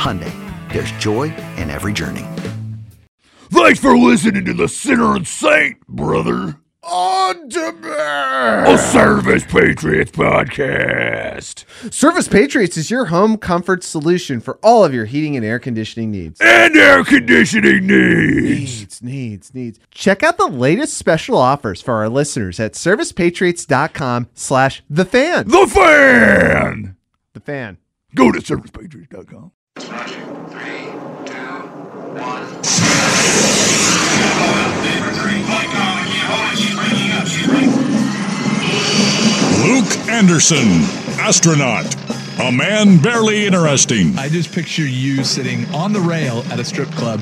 Hyundai, there's joy in every journey. Thanks for listening to the Sinner and Saint, brother. On demand. A Service Patriots podcast. Service Patriots is your home comfort solution for all of your heating and air conditioning needs. And air conditioning needs. Needs, needs, needs. Check out the latest special offers for our listeners at servicepatriots.com slash the fan. The fan. The fan. Go to servicepatriots.com. Luke Anderson, astronaut. A man barely interesting. I just picture you sitting on the rail at a strip club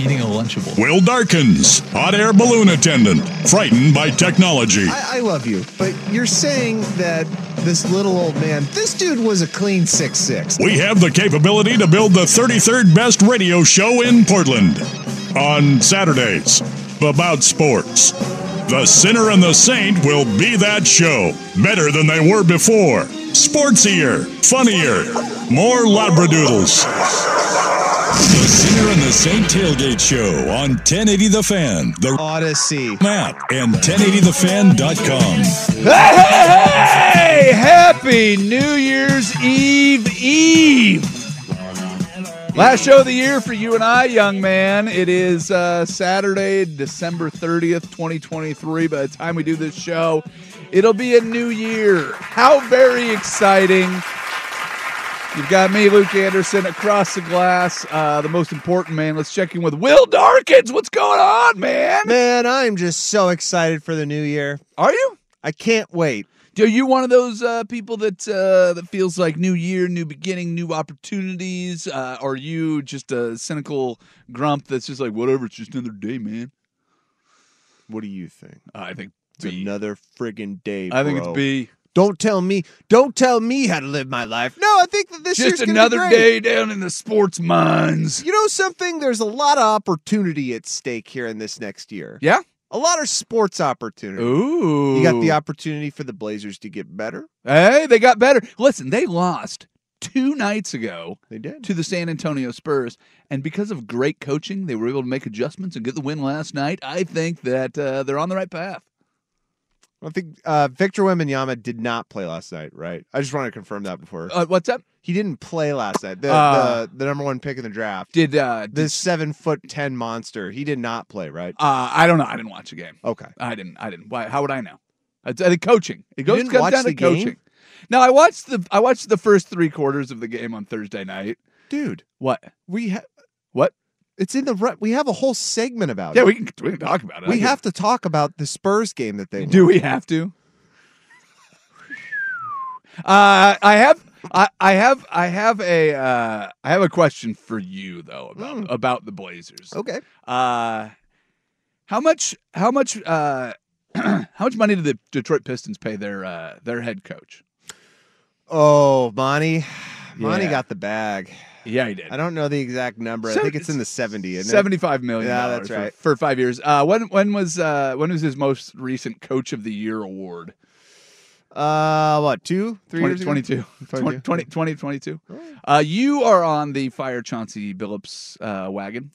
eating a Lunchable. Will Darkins, hot air balloon attendant, frightened by technology. I, I love you, but you're saying that this little old man, this dude was a clean six six. We have the capability to build the 33rd best radio show in Portland on Saturdays about sports. The Sinner and the Saint will be that show. Better than they were before. Sportsier, funnier, more Labradoodles. The Sinner and the Saint Tailgate Show on 1080 The Fan, the Odyssey. map, and 1080thefan.com. Hey, hey, hey! Happy New Year's Eve Eve! Last show of the year for you and I, young man. It is uh, Saturday, December 30th, 2023. By the time we do this show, it'll be a new year. How very exciting! You've got me, Luke Anderson, across the glass. Uh, the most important man. Let's check in with Will Darkins. What's going on, man? Man, I'm just so excited for the new year. Are you? I can't wait. Are you one of those uh, people that uh, that feels like new year, new beginning, new opportunities? Uh, or are you just a cynical grump that's just like whatever? It's just another day, man. What do you think? I think It's B. another friggin' day. I think bro. it's B. Don't tell me. Don't tell me how to live my life. No, I think that this year's Just be another day down in the sports mines. You know something? There's a lot of opportunity at stake here in this next year. Yeah. A lot of sports opportunity. Ooh. You got the opportunity for the Blazers to get better. Hey, they got better. Listen, they lost two nights ago They did. to the San Antonio Spurs, and because of great coaching, they were able to make adjustments and get the win last night. I think that uh, they're on the right path. I think uh, Victor Wembanyama did not play last night, right? I just want to confirm that before Uh, what's up? he didn't play last night. The, Uh, the the number one pick in the draft, Did uh, did this seven foot ten monster, he did not play, right? Uh, I don't know. I didn't watch the game. Okay, I didn't. I didn't. Why? How would I know? I, I think coaching. It goes didn't comes watch down to the game? coaching. Now I watched the I watched the first three quarters of the game on Thursday night. dude, What? we ha- What? It's in the re- we have a whole segment about Yeah, it. Yeah, we can we can talk about it. we I have to talk about the Spurs game that they Do won. we have to? Uh, I have. I, I have I have a uh, I have a question for you though about Hmm. about the Blazers. Okay, Uh, how much how much uh, how much money did the Detroit Pistons pay their uh, their head coach? oh Monty, Monty Yeah. got the bag. Yeah, he did. I don't know the exact number. I think it's in the 70, isn't it? Seventy-five million. Yeah, that's for- right. for, five years. Uh, when when was uh, when was his most recent Coach of the Year award? Uh, what, two, three years ago? 2022. 20, 20, 2022. Uh, you are on the fire Chauncey Billups uh, wagon.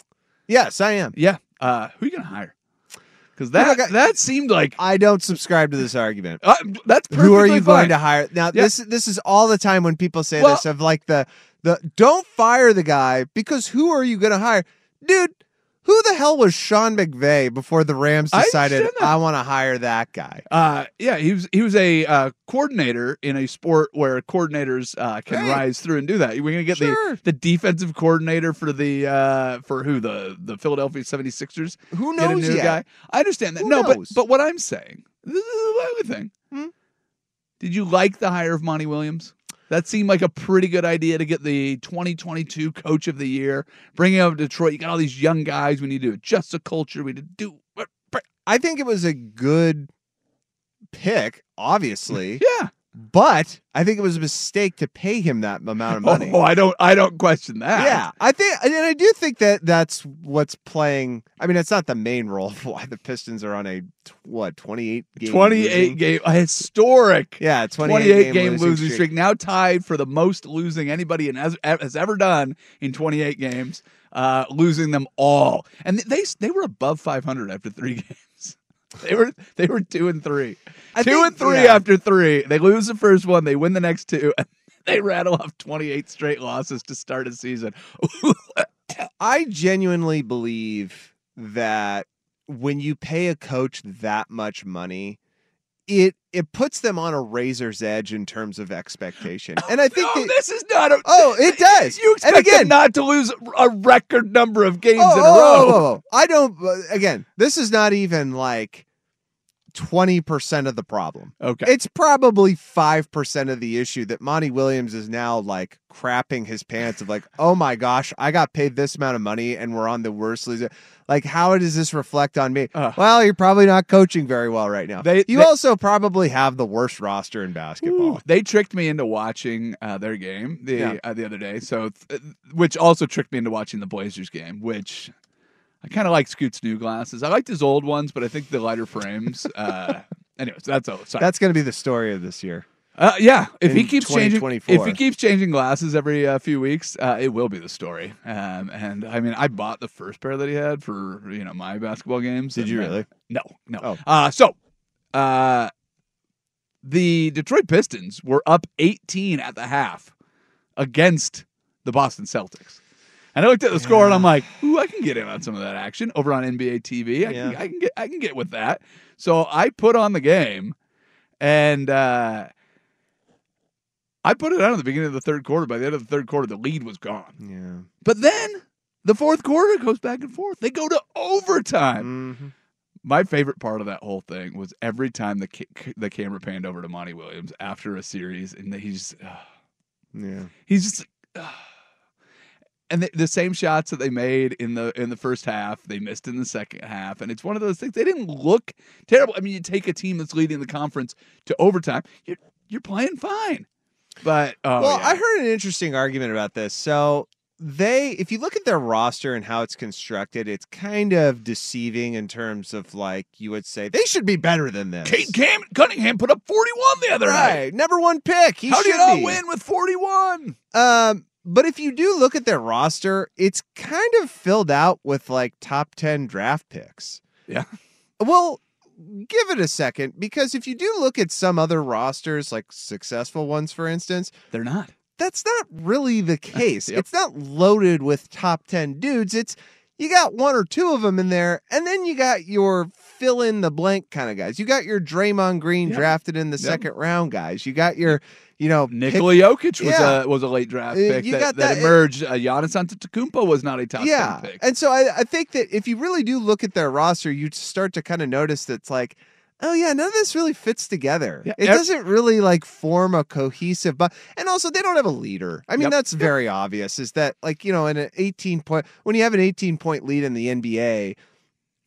Yes, I am. Yeah. Uh, who are you gonna hire? Because Who do I that got- that seemed like I don't subscribe to this argument. uh, that's Who are you going to hire? Now, Yeah. this this is all the time when people say Well- this of like the the don't fire the guy because who are you going to hire, dude? Who the hell was Sean McVay before the Rams decided that. I want to hire that guy? Uh, yeah, he was he was a uh, coordinator in a sport where coordinators uh, can rise through and do that. We're gonna get Sure. the the defensive coordinator for the uh, for who the the Philadelphia 76ers. Who Get a knows new yet? guy. I understand that. Who no, knows? but but what I'm saying, this is the other thing. Hmm? Did you like the hire of Monty Williams? That seemed like a pretty good idea to get the 2022 Coach of the Year, bringing up Detroit. You got all these young guys. We need to adjust the culture. We need to do. I think it was a good pick, obviously, Yeah. But I think it was a mistake to pay him that amount of money. Oh, I don't. I don't question that. Yeah, I think, and I do think that that's what's playing. I mean, it's not the main role of why the Pistons are on a what twenty eight game 28 game, a historic yeah 28, 28 game, losing, losing streak. now tied for the most losing anybody in, has, has ever done in 28 games, uh, losing them all. And they they were above 500 after three games. They were they were two and three, I two think- and three yeah. after three. They lose the first one, they win the next two, and they rattle off 28 straight losses to start a season. I genuinely believe that when you pay a coach that much money, it it puts them on a razor's edge in terms of expectation. And I think no, that, this is not a. Oh, it does. You And expect them again- not to lose a record number of games oh, in a oh, row. oh, oh, I don't. uh, Again, this is not even like twenty percent of the problem. Okay. It's probably five percent of the issue that Monty Williams is now like crapping his pants of like, oh my gosh, I got paid this amount of money and we're on the worst loser. Like, how does this reflect on me? Uh. well, you're probably not coaching very well right now. They- you they- also probably have the worst roster in basketball. Ooh, they tricked me into watching uh, their game the Yeah. uh, the other day. So, th- which also tricked me into watching the Blazers game, which I kind of like Scoot's new glasses. I liked his old ones, but I think the lighter frames. Uh, anyways, that's all. Sorry. That's going to be the story of this year. Uh, yeah, if he keeps changing, if he keeps changing glasses every uh, few weeks, uh, it will be the story. Um, and I mean, I bought the first pair that he had for you know my basketball games. Did and you then- really? No, no. Oh. Uh, so, uh, the Detroit Pistons were up 18 at the half against the Boston Celtics. And I looked at the score and I'm like, "Ooh, I can get in on some of that action over on NBA TV. I can, I can get, I can get with that." So I put on the game, and uh, I put it on at the beginning of the third quarter. By the end of the third quarter, the lead was gone. Yeah. But then the fourth quarter goes back and forth. They go to overtime. Mhm. My favorite part of that whole thing was every time the ca- the camera panned over to Monty Williams after a series, and he's uh, Yeah. he's just. Uh, and the, the same shots that they made in the in the first half, they missed in the second half, and it's one of those things. They didn't look terrible. I mean, you take a team that's leading the conference to overtime, you're you're playing fine. But oh, well, yeah. I heard an interesting argument about this. So they, if you look at their roster and how it's constructed, it's kind of deceiving in terms of like you would say they should be better than this. Cade Cam- Cunningham put up 41 the other night. right, number one pick. He How do you not be. win with 41? Um, but if you do look at their roster, it's kind of filled out with like top 10 draft picks. Yeah. Well, give it a second because if you do look at some other rosters, like successful ones, for instance, They're not. that's not really the case. Yep. It's not loaded with top 10 dudes. It's you got one or two of them in there, and then you got your fill in the blank kind of guys. You got your Draymond Green Yep. drafted in the Yep. second round guys. You got your, you know, pick- Nikola Jokic was Yeah. a was a late draft Uh, pick that, that that- emerged. Uh, Giannis Antetokounmpo was not a top yeah. 10 pick. And so I, I think that if you really do look at their roster, you start to kind of notice that it's like, oh yeah, none of this really fits together. Yeah, it doesn't really like form a cohesive but and also they don't have a leader. I mean, Yep. that's very obvious, is that like, you know, in an 18 point when you have an 18 point lead in the NBA,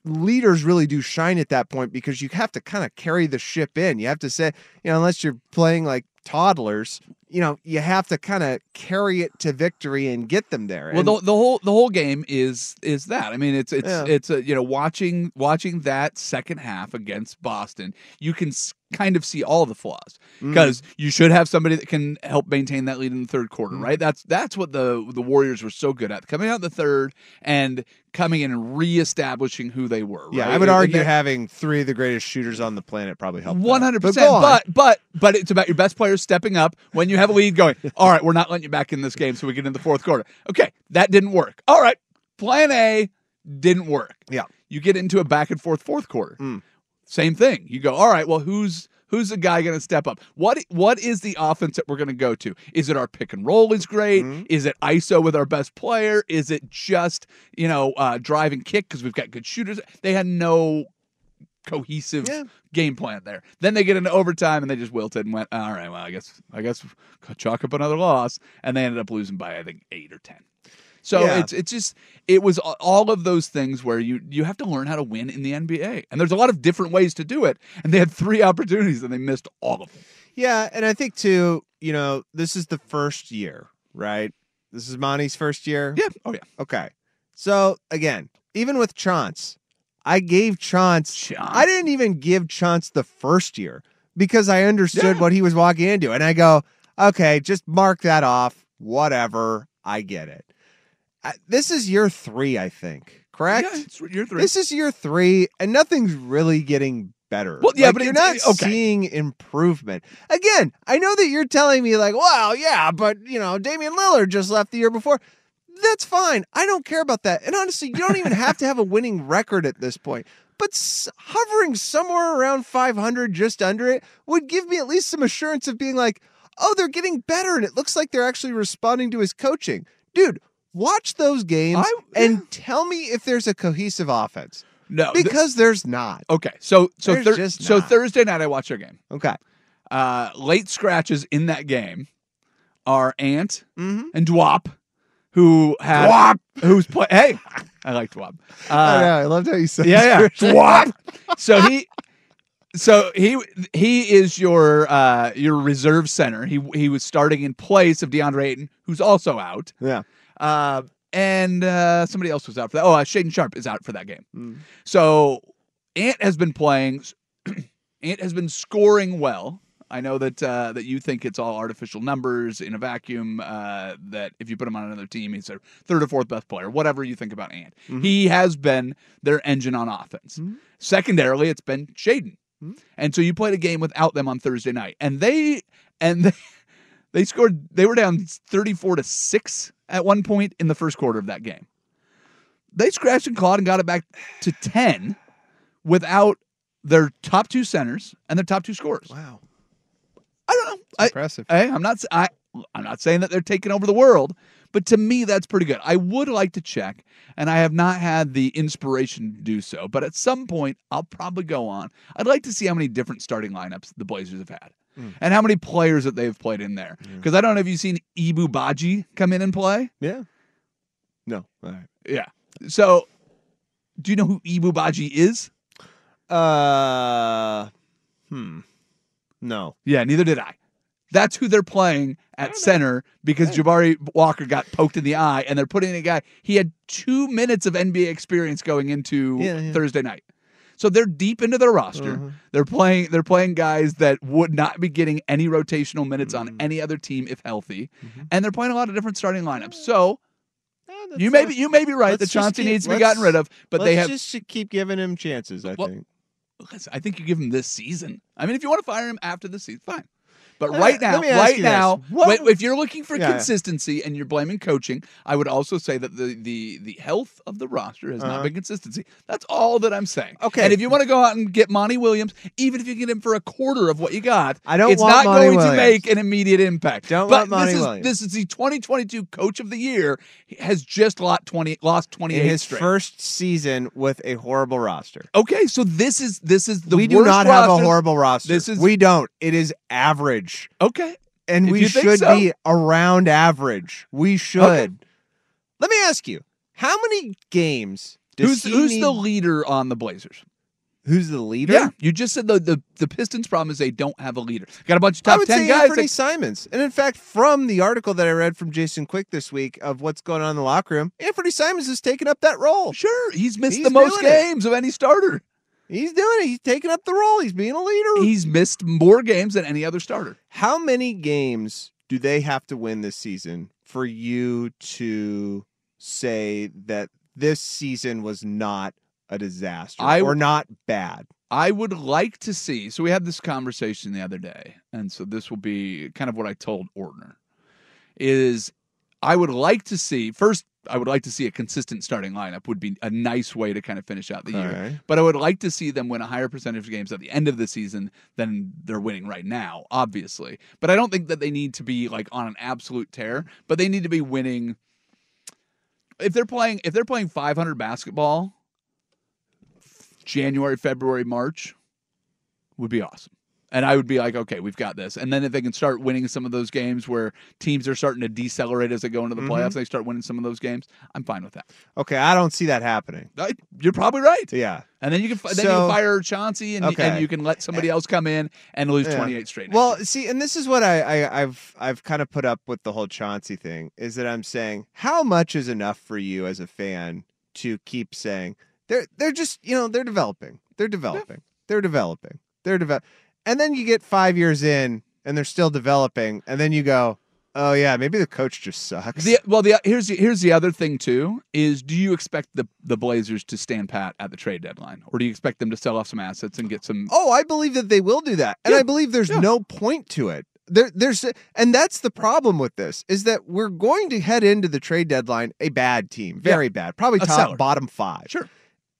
leaders really do shine at that point because you have to kind of carry the ship in. You have to say, you know, unless you're playing like toddlers, you know, you have to kind of carry it to victory and get them there. Well, And- the, the whole the whole game is is that. I mean, it's it's Yeah. it's a, you know watching watching that second half against Boston, you can kind of see all the flaws Mm. because you should have somebody that can help maintain that lead in the third quarter, Mm. right? That's that's what the the Warriors were so good at coming out in the third and coming in and reestablishing who they were. yeah, right? I would argue having three of the greatest shooters on the planet probably helped. One hundred percent. But but but it's about your best players stepping up when you have a lead. Going, all right, we're not letting you back in this game, so we get into the fourth quarter. Okay, that didn't work. All right, Plan A didn't work. Yeah. You get into a back and forth fourth quarter. Mm. Same thing. You go, all right. Well, who's who's the guy going to step up? What what is the offense that we're going to go to? Is it our pick and roll is great? Mm-hmm. Is it ISO with our best player? Is it just you know uh, drive and kick because we've got good shooters? They had no cohesive Yeah. game plan there. Then they get into overtime and they just wilted and went, all right, well, I guess I guess chalk up another loss, and they ended up losing by I think eight or ten. So Yeah. it's it's just it was all of those things where you you have to learn how to win in the NBA, and there's a lot of different ways to do it. And they had three opportunities and they missed all of them. Yeah, and I think too, you know, this is the first year, right? This is Monty's first year. Yeah. Oh yeah. Okay. So again, even with Chance, I gave Chance. Chance. I didn't even give Chance the first year because I understood Yeah. what he was walking into, and I go, okay, just mark that off. Whatever, I get it. Uh, this is year three, I think. Correct. Yeah, it's year three. This is year three, and nothing's really getting better. Well, yeah, Like, but you're not okay. seeing improvement. Again, I know that you're telling me like, "Well, yeah, but you know, Damian Lillard just left the year before." That's fine. I don't care about that. And honestly, you don't even have to have a winning record at this point. But s- hovering somewhere around 500, just under it, would give me at least some assurance of being like, "Oh, they're getting better," and it looks like they're actually responding to his coaching, dude. Watch those games I- and tell me if there's a cohesive offense no, th- because there's not. okay. So so just so. Thursday night I watch their game. Okay. Uh, late scratches in that game are Ant Mm-hmm. and Duop, who had who's play. Hey, I like Duop. Uh, I know. I loved how you said yeah, yeah. So he, so he he is your uh your reserve center. He he was starting in place of DeAndre Ayton, who's also out. Yeah. Uh, and uh, somebody else was out for that. Oh, uh, Shaedon Sharpe is out for that game. Mm. So Ant has been playing. Ant has been scoring well. I know that uh, that you think it's all artificial numbers in a vacuum. Uh, that if you put him on another team, he's their third or fourth best player. Whatever you think about Ant, he has been their engine on offense. Secondarily, it's been Shaedon, and so you played a game without them on Thursday night, and they and they, they scored. They were down thirty four to six at one point in the first quarter of that game. They scratched and clawed and got it back to ten without their top two centers and their top two scorers. Wow. I don't know. I, Impressive. Hey, I'm not. I I'm not saying that they're taking over the world, but to me, that's pretty good. I would like to check, and I have not had the inspiration to do so. But at some point, I'll probably go on. I'd like to see how many different starting lineups the Blazers have had, and how many players that they've played in there. Because I don't know if you've seen Ibou Badji come in and play. Yeah. No. All right. Yeah. So, do you know who Ibou Badji is? Uh. Hmm. No. Yeah, neither did I. That's who they're playing at center because Jabari Walker got poked in the eye, and they're putting in a guy. He had two minutes of NBA experience going into Yeah, yeah. Thursday night, so they're deep into their roster. Uh-huh. They're playing. They're playing guys that would not be getting any rotational minutes Mm-hmm. on any other team if healthy, and they're playing a lot of different starting lineups. So No, you may not- be you may be right let's that just Chauncey keep- needs to be gotten rid of, but they have. just keep giving him chances. I Well, think. I think you give him this season. I mean, if you want to fire him after the season, fine. But right now, right now, What- if you're looking for Yeah, yeah. consistency and you're blaming coaching, I would also say that the the the health of the roster has Uh-huh. not been consistency. That's all that I'm saying. Okay. And if you want to go out and get Monty Williams, even if you get him for a quarter of what you got, I don't it's not Monty going Williams. to make an immediate impact. Don't but Monty this is Williams. this is the 2022 Coach of the Year. He has just lost 20 lost 28 In his straight. first season with a horrible roster. okay, so this is this is the we do not have a horrible roster. This is- we don't. It is average. Okay. and If we should so. be around average. We should. Let me ask you: How many games does Who's who's need- the leader on the Blazers? Who's the leader? Yeah, you just said the, the the Pistons' problem is they don't have a leader. Got a bunch of top ten guys. Anfernee like- Simons. And in fact, from the article that I read from Jason Quick this week of what's going on in the locker room, Anfernee Simons has taken up that role. sure, he's missed He's the most doing it. games of any starter. He's doing it. He's taking up the role. He's being a leader. He's missed more games than any other starter. How many games do they have to win this season for you to say that this season was not a disaster I- or not bad? I would like to see. So we had this conversation the other day, and so this will be kind of what I told Ortner. Is I would like to see first. I would like to see a consistent starting lineup. Would be a nice way to kind of finish out the year. Okay. But I would like to see them win a higher percentage of games at the end of the season than they're winning right now. Obviously, but I don't think that they need to be like on an absolute tear. But they need to be winning. If they're playing, if they're playing 500 basketball, January, February, March would be awesome. And I would be like, okay, we've got this. And then if they can start winning some of those games where teams are starting to decelerate as they go into the Mhm. playoffs, they start winning some of those games. I'm fine with that. Okay, I don't see that happening. I- You're probably right. Yeah. And then you can fi- then you can fire Chauncey and, Okay. and you can let somebody else come in and lose Yeah. 28 straight. Well, see, and this is what I, I I've I've kind of put up with the whole Chauncey thing is that I'm saying how much is enough for you as a fan to keep saying they're they're just you know they're developing they're developing they're developing they're develop and then you get five years in and they're still developing and then you go oh yeah maybe the coach just sucks The, well, the here's the, here's the other thing too is do you expect the the Blazers to stand pat at the trade deadline, or do you expect them to sell off some assets and get some? Oh, I believe that they will do that. And Yeah. I believe there's no point to it. There there's and that's the problem with this is that we're going to head into the trade deadline a bad team. Very bad. Probably A top seller. bottom 5. Sure.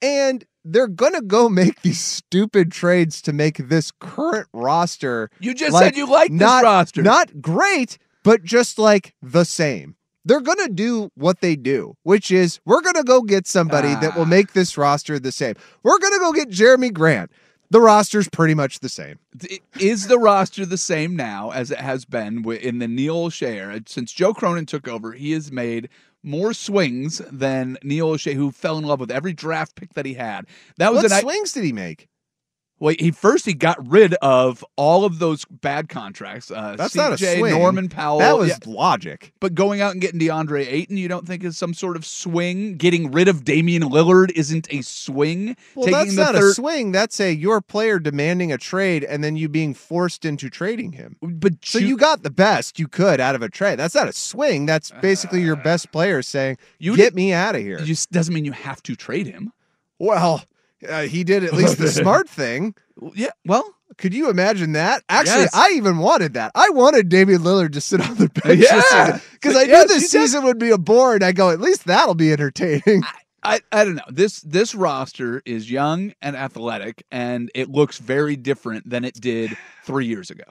And they're going to go make these stupid trades to make this current roster You just said you like this not, roster. Not great, but just like the same. They're going to do what they do, which is we're going to go get somebody that will Ah. make this roster the same. We're going to go get Jerami Grant. The roster's pretty much the same. Is the roster the same now as it has been in the Neil Olshey era? Since Joe Cronin took over, he has made more swings than Neil Olshey, who fell in love with every draft pick that he had. That was What swings did he make? Well, he first he got rid of all of those bad contracts. Uh, That's CJ, not a swing. Norman Powell. That was yeah. logic. But going out and getting DeAndre Ayton, you don't think is some sort of swing? Getting rid of Damian Lillard isn't a swing. Well, Taking that's not a swing. That's a your player demanding a trade and then you being forced into trading him. But So you got the best you could out of a trade. That's not a swing. That's basically your best player saying, You "Get did- me out of here." It just doesn't mean you have to trade him. Well, uh, he did at least the smart thing. Yeah. Well, Could you imagine that? Actually, Yes. I even wanted that. I wanted Damian Lillard to sit on the bench Yeah. because I knew this you did. season would be a bore, and I go, at least that'll be entertaining. I, I don't know. This this roster is young and athletic, and it looks very different than it did three years ago.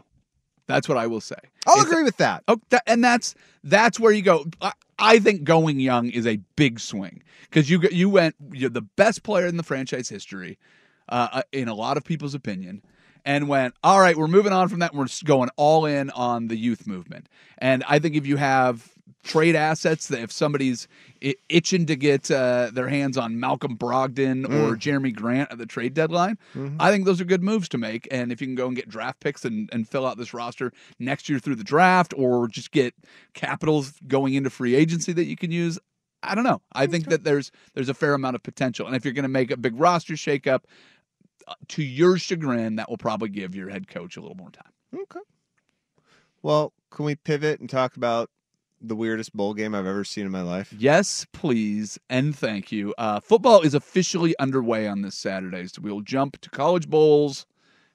That's what I will say. I'll It's- agree with that. Oh, that, and that's that's where you go. I, think going young is a big swing because you you went you're the best player in the franchise history, uh, uh, in a lot of people's opinion, and went all right. We're moving on from that. We're going all in on the youth movement. And I think if you have trade assets that if somebody's itching to get uh, their hands on Malcolm Brogdon or Mm. Jerami Grant at the trade deadline, Mhm. I think those are good moves to make. And if you can go and get draft picks and, and fill out this roster next year through the draft or just get capitals going into free agency that you can use, I don't know. I think that there's there's a fair amount of potential. And if you're going to make a big roster shakeup, uh, to your chagrin, that will probably give your head coach a little more time. Okay. Well, can we pivot and talk about the weirdest bowl game I've ever seen in my life? Yes, please, and thank you. Uh, football is officially underway on this Saturday, so we'll jump to college bowls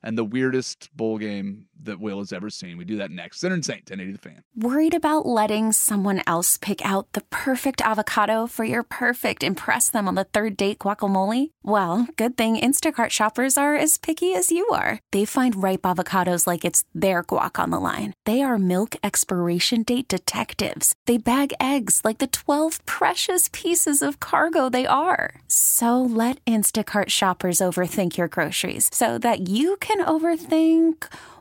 and the weirdest bowl game that Will has ever seen. We do that next. Sinner and Saint, 1080 the fan. Worried about letting someone else pick out the perfect avocado for your perfect impress them on the third date guacamole? Well, good thing Instacart shoppers are as picky as you are. They find ripe avocados like it's their guac on the line. They are milk expiration date detectives. They bag eggs like the 12 precious pieces of cargo they are. So let Instacart shoppers overthink your groceries so that you can overthink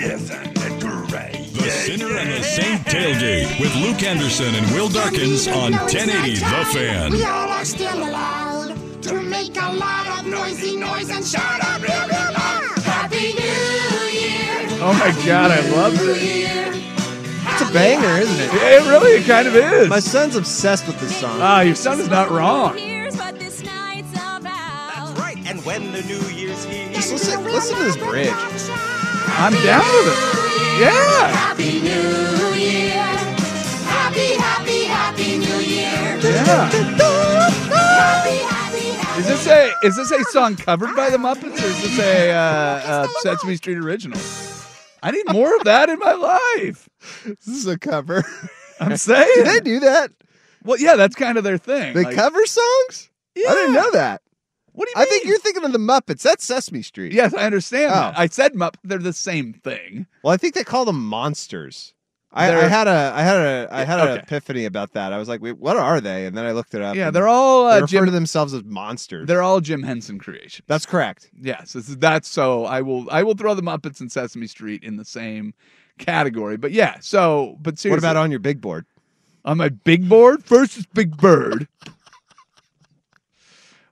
Isn't it great? The Sinner and the Saint Tailgate with Luke Anderson and Will Darkins on 1080 The Fan. We all are still allowed to make a lot of noisy noise and shout out real, real loud. Happy New Year. Oh my God, I love this. It's a banger, isn't it? It really it kind of is. My son's obsessed with this song. Ah, your son is not wrong. And when the New Year's here, Just listen, listen to this bridge. I'm down with it. Yeah. Happy New Year. Happy, happy, happy New Year. Yeah. Happy, happy, happy. Is this a is this a song covered by the Muppets or is this a uh, uh, Sesame Street original? I need more of that in my life. This is a cover. I'm saying. Do they do that? Well, yeah, that's kind of their thing. They Like, cover songs? Yeah. I didn't know that. What do you I think you're thinking of the Muppets. That's Sesame Street. Yes, I understand Oh. that. I said Mupp. They're the same thing. Well, I think they call them monsters. I, I had a I had a I had an epiphany about that. I was like, wait, what are they? And then I looked it up. Yeah, they're all they uh, refer Jim. to themselves as monsters. They're all Jim Henson creations. That's correct. Yes, that's so. I will I will throw the Muppets and Sesame Street in the same category. But yeah, so but seriously, What about on your big board? on my big board? First is Big Bird.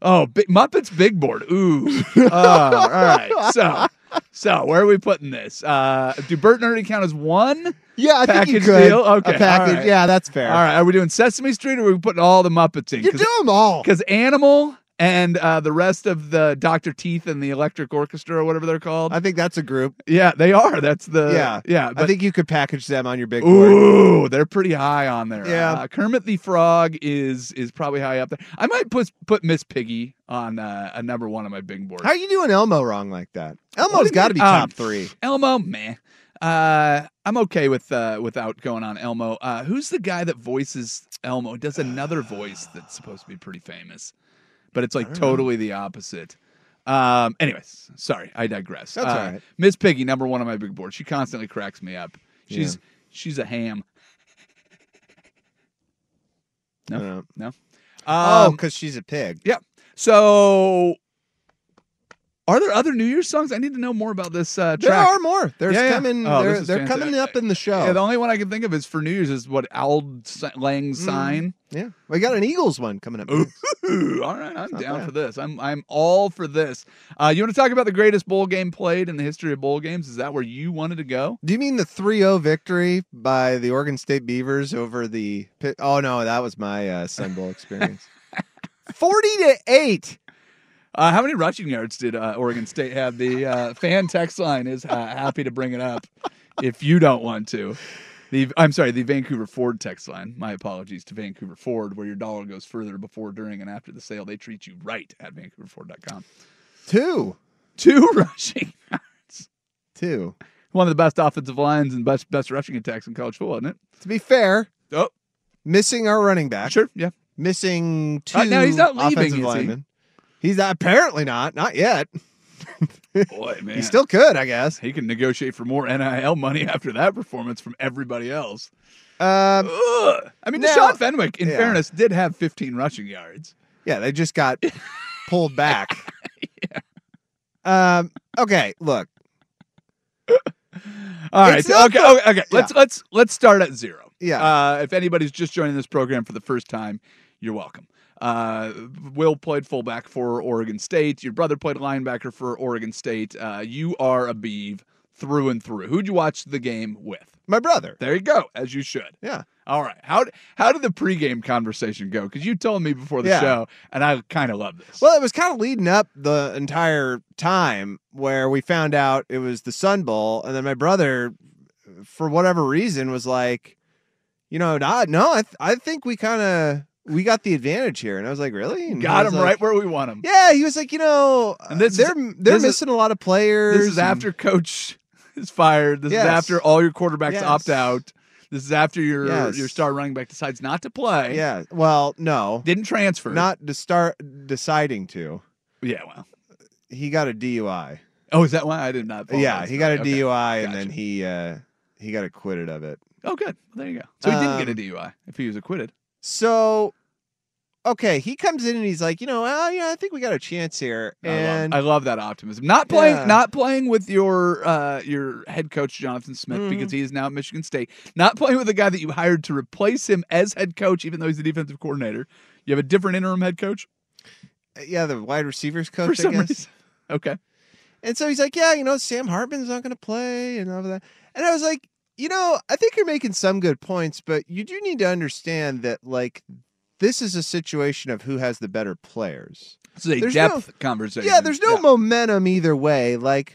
Oh, big, Muppets big board. Ooh. Oh, all right. So, so where are we putting this? Uh, do Bert and Ernie count as one? Yeah, I think you package could. deal? Okay, all package. right. Yeah, that's fair. All right. Are we doing Sesame Street or are we putting all the Muppets in? You do them all. Because Animal and uh, the rest of the Dr. Teeth and the Electric Orchestra or whatever they're called. I think that's a group. yeah, they are. That's the yeah, yeah. I think you could package them on your big board. Ooh, they're pretty high on there. Yeah. Uh, Kermit the Frog is is probably high up there. I might put put Miss Piggy on uh, a number one on my big board. How are you doing Elmo wrong like that? Elmo's got to be top Um, three. Elmo, meh. Uh, I'm okay with uh, without going on Elmo. Uh, who's the guy that voices Elmo? Does another voice that's supposed to be pretty famous, but it's like totally the opposite. Um, anyways, sorry, I digress. That's uh, all right. Miss Piggy, number one on my big board. She constantly cracks me up. She's she's a ham. No, Uh, no. oh, Um, because she's a pig. yeah. So, are there other New Year's songs? I need to know more about this uh, There are more. There's Yeah, yeah. coming. Oh, they're they're fantastic. coming up in the show. Yeah, the only one I can think of is for New Year's is what Auld Si- Lang's sign. yeah, we got an Eagles one coming up. Ooh, all right, I'm down bad. for this. I'm I'm all for this. Uh, you want to talk about the greatest bowl game played in the history of bowl games? Is that where you wanted to go? Do you mean the 3-0 victory by the Oregon State Beavers over the? Pitt- Oh no, that was my uh, Sun Bowl experience. Forty to eight. Uh, how many rushing yards did uh, Oregon State have? The uh, fan text line is uh, happy to bring it up if you don't want to. The I'm sorry, the Vancouver Ford text line. My apologies to Vancouver Ford, where your dollar goes further before, during, and after the sale. They treat you right at VancouverFord.com. Two. Two rushing yards. Two. One of the best offensive lines and best best rushing attacks in college football, isn't it? To be fair, Oh, missing our running back. sure, yeah. Missing two Uh, no, he's not leaving, offensive linemen. He's not, apparently not. Not yet. Boy, man. He still could, I guess. He can negotiate for more NIL money after that performance from everybody else. Um, Ugh. I mean, now- Deshaun Fenwick, in Yeah. fairness, did have 15 rushing yards. Yeah, they just got pulled back. yeah. Um. Okay. Look. All right. It's not Okay. Okay. okay. Let's Yeah. let's let's start at zero. Yeah. Uh, if anybody's just joining this program for the first time, you're welcome. Uh, Will played fullback for Oregon State. Your brother played linebacker for Oregon State. Uh, you are a beeve through and through. Who'd you watch the game with? My brother. There you go, as you should. Yeah. All right. How how did the pregame conversation go? Because you told me before the Yeah. show, and I kind of love this. Well, it was kind of leading up the entire time where we found out it was the Sun Bowl, and then my brother, for whatever reason, was like, you know, no, no I, th- I think we kind of we got the advantage here, and I was like, really? And Got him like- right where we want him. Yeah, he was like, you know, And this they're they're this is- missing a lot of players. This is and- after coach is fired. This Yes. is after all your quarterbacks Yes. opt out. This is after your Yes. your star running back decides not to play. Yeah. Well, no, Didn't transfer. not to start deciding to. Yeah, well. He got a DUI. Oh, is that why I did not? yeah, he got a? Okay. DUI, and then he uh he got acquitted of it. Oh, good. Well, there you go. So he didn't get a Um, DUI if he was acquitted. So, okay, he comes in and he's like, you know, yeah, I think we got a chance here. And I love, I love that optimism. Not playing, Yeah. not playing with your uh, your head coach Jonathan Smith Mhm. because he is now at Michigan State. Not playing with the guy that you hired to replace him as head coach, even though he's the defensive coordinator. You have a different interim head coach yeah, the wide receivers coach, for I guess. reason. Okay. And so he's like, yeah, you know, Sam Hartman's not going to play and all of that. And I was like, you know, I think you're making some good points, but you do need to understand that, like, this is a situation of who has the better players. This is a There's depth no- conversation. Yeah, there's no momentum either way. Like,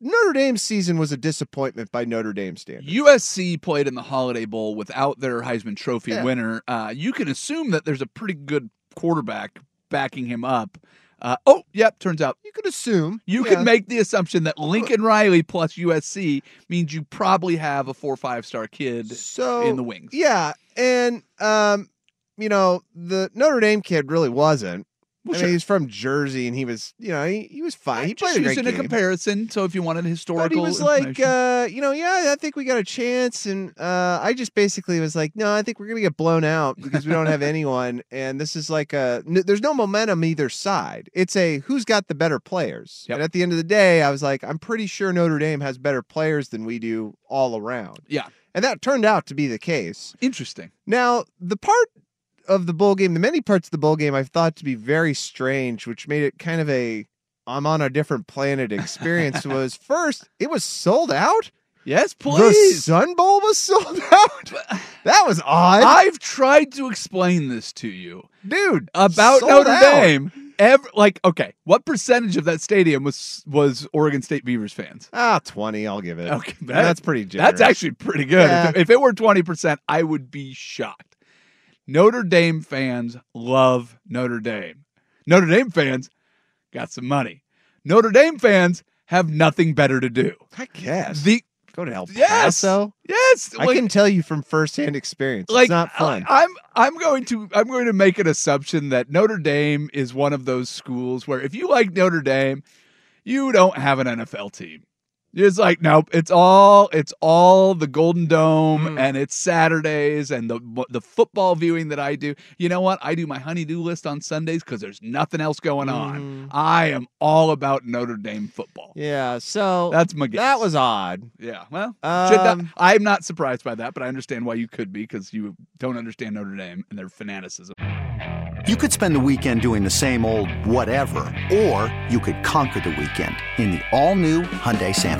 Notre Dame's season was a disappointment by Notre Dame standards. USC played in the Holiday Bowl without their Heisman Trophy Yeah. winner. Uh, you can assume that there's a pretty good quarterback backing him up. Uh, oh, yep. Turns out You could assume. you yeah. can make the assumption that Lincoln Riley plus USC means you probably have a four or five star kid so in the wings. Yeah, and um, you know, the Notre Dame kid really wasn't. Well, I sure. mean, he's from Jersey, and he was, you know, he, he was fine. He Just played a great using a comparison. So if you wanted historical, But he was like, uh, you know, yeah, I think we got a chance, and uh, I just basically was like, no, I think we're gonna get blown out because we don't have anyone, and this is like a, n- there's no momentum either side. It's a who's got the better players, Yep. and at the end of the day, I was like, I'm pretty sure Notre Dame has better players than we do all around, yeah, and that turned out to be the case. interesting. Now, the part of the bowl game, the many parts of the bowl game, I've thought to be very strange, which made it kind of a I'm on a different planet experience. was first, it was sold out. Yes, please. The. Sun Bowl was sold out. That was odd, I've tried to explain this to you. dude. about Notre out. Dame. Ever like okay, what percentage of that stadium was was Oregon State Beavers fans? Ah, twenty. I'll give it. Okay, that's pretty. Generous. That's actually pretty good. Yeah. If, if it were twenty percent, I would be shocked. Notre Dame fans love Notre Dame. Notre Dame fans got some money. Notre Dame fans have nothing better to do. I guess. The Go to El Paso. yes, I like- can tell you from firsthand experience. like it's not fun. I, am I'm going to I'm going to make an assumption that Notre Dame is one of those schools where if you like Notre Dame, you don't have an NFL team. It's like nope, it's all it's all the Golden Dome Mm. and it's Saturdays and the the football viewing that I do. You know what? I do my honeydew list on Sundays because there's nothing else going on. I am all about Notre Dame football. Yeah. So That's my guess. that was odd. Yeah, well, should not, Um, I'm not surprised by that, but I understand why you could be because you don't understand Notre Dame and their fanaticism. You could spend the weekend doing the same old whatever, or you could conquer the weekend in the all-new Hyundai Santa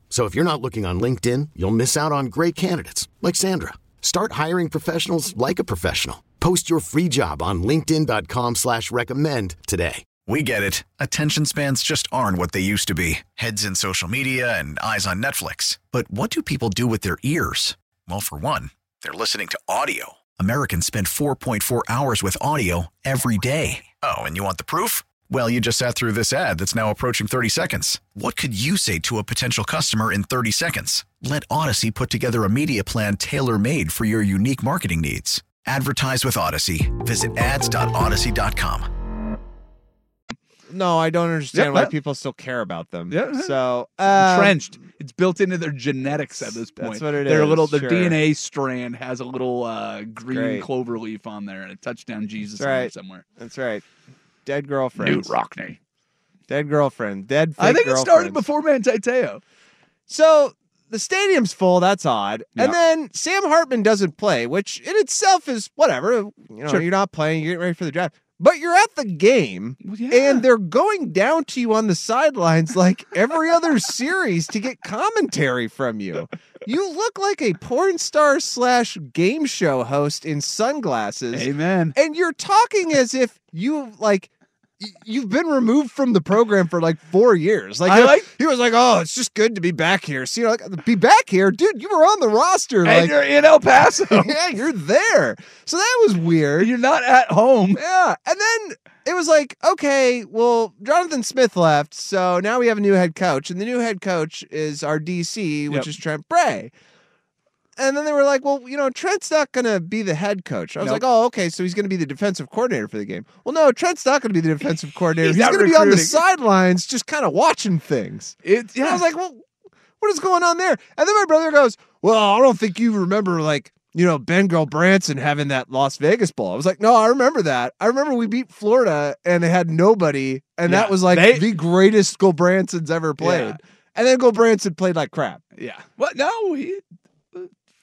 So if you're not looking on LinkedIn, you'll miss out on great candidates like Sandra. Start hiring professionals like a professional. Post your free job on linkedin.com slash recommend today. We get it. Attention spans just aren't what they used to be heads in social media and eyes on Netflix. But what do people do with their ears? Well, for one, they're listening to audio. Americans spend 4.4 hours with audio every day. Oh, and you want the proof? Well, you just sat through this ad that's now approaching 30 seconds. What could you say to a potential customer in 30 seconds? Let Odyssey put together a media plan tailor made for your unique marketing needs. Advertise with Odyssey. Visit ads.odyssey.com. No, I don't understand Yeah, why yeah. people still care about them. Yeah, yeah. So um, entrenched. It's built into their genetics at this point. That's what it their is, little their sure. DNA strand has a little uh, green Great. clover leaf on there and a touchdown Jesus That's on there right. somewhere. That's right. Dead girlfriend. Knute Rockne. Dead girlfriend. Dead. I think it started before Manti Te'o. So the stadium's full. That's odd. And then Sam Hartman doesn't play, which in itself is whatever. You know, Sure. you're not playing. You're getting ready for the draft. But you're at the game, and they're going down to you on the sidelines like every other series to get commentary from you. You look like a porn star slash game show host in sunglasses. Amen. And you're talking as if you like you've been removed from the program for like four years. Like, I he- like- he was like, "Oh, it's just good to be back here." So you know, like, be back here, dude. You were on the roster, And like, you're in El Paso. yeah, you're there. So that was weird. You're not at home. Yeah, and then it was like, okay, well, Jonathan Smith left, so now we have a new head coach, and the new head coach is our DC, which Yep. is Trent Bray. And then they were like, well, you know, Trent's not going to be the head coach. I was Nope. like, oh, okay, so he's going to be the defensive coordinator for the game. Well, no, Trent's not going to be the defensive coordinator. He's he's going to be on the sidelines just kind of watching things. It, And I was like, well, what is going on there? And then my brother goes, well, I don't think you remember like, you know, Ben Gulbranson having that Las Vegas ball. I was like, no, I remember that. I remember we beat Florida and they had nobody, and Yeah, that was like they- the greatest Gulbranson's ever played. Yeah. And then Gulbranson played like crap. Yeah. What? No, he,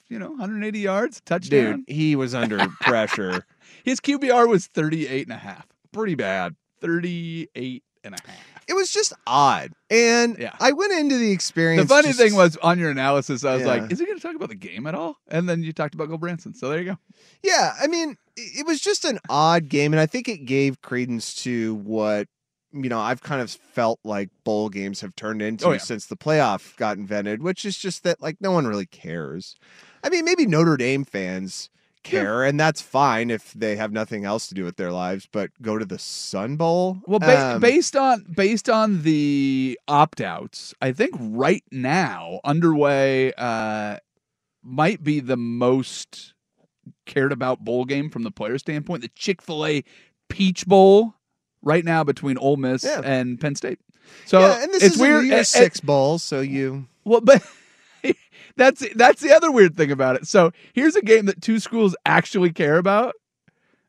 you know, 180 yards, touchdown. Dude, he was under pressure. His QBR was 38 and a half. Pretty bad. 38 and a half. It was just odd. And Yeah. I went into the experience. The funny just- thing was on your analysis, I was Yeah. like, is he going to talk about the game at all? And then you talked about Gulbranson. So there you go. Yeah, I mean, it was just an odd game, and I think it gave credence to what you know I've kind of felt like bowl games have turned into Oh, yeah. since the playoff got invented, which is just that like no one really cares. I mean, maybe Notre Dame fans care, and that's fine if they have nothing else to do with their lives, but go to the Sun Bowl. Well, ba- Um, based on based on the opt outs, I think right now underway uh, might be the most cared about bowl game from the player standpoint. The Chick Fil A Peach Bowl right now between Ole Miss Yeah. and Penn State. So yeah, and this it's is weird. eh, Six bowl, so you Well, but that's that's the other weird thing about it. So here's a game that two schools actually care about.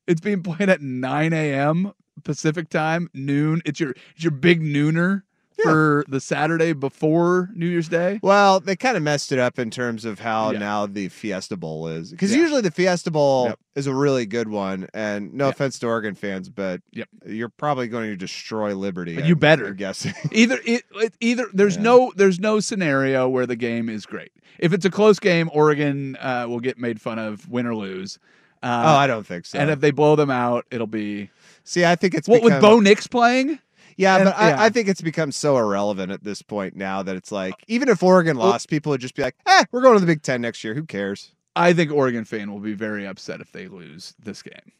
It's being played at 9 a.m. Pacific time, noon. It's your it's your big nooner for the Saturday before New Year's Day. Well, they kind of messed it up in terms of how Yeah. now the Fiesta Bowl is. Because Yeah. usually the Fiesta Bowl Yep. is a really good one. And no offense to Oregon fans, but Yep. you're probably going to destroy Liberty. But you I'm- better. I'm guessing. Either it, it either there's no there's no scenario where the game is great. If it's a close game, Oregon uh, will get made fun of, win or lose. Uh, oh, I don't think so. And if they blow them out, it'll be See, I think it's what with Bo Nix playing. Yeah, And- but I, yeah. I think it's become so irrelevant at this point now that it's like, even if Oregon lost, people would just be like, eh, we're going to the Big Ten next year. Who cares? I think Oregon fan will be very upset if they lose this game.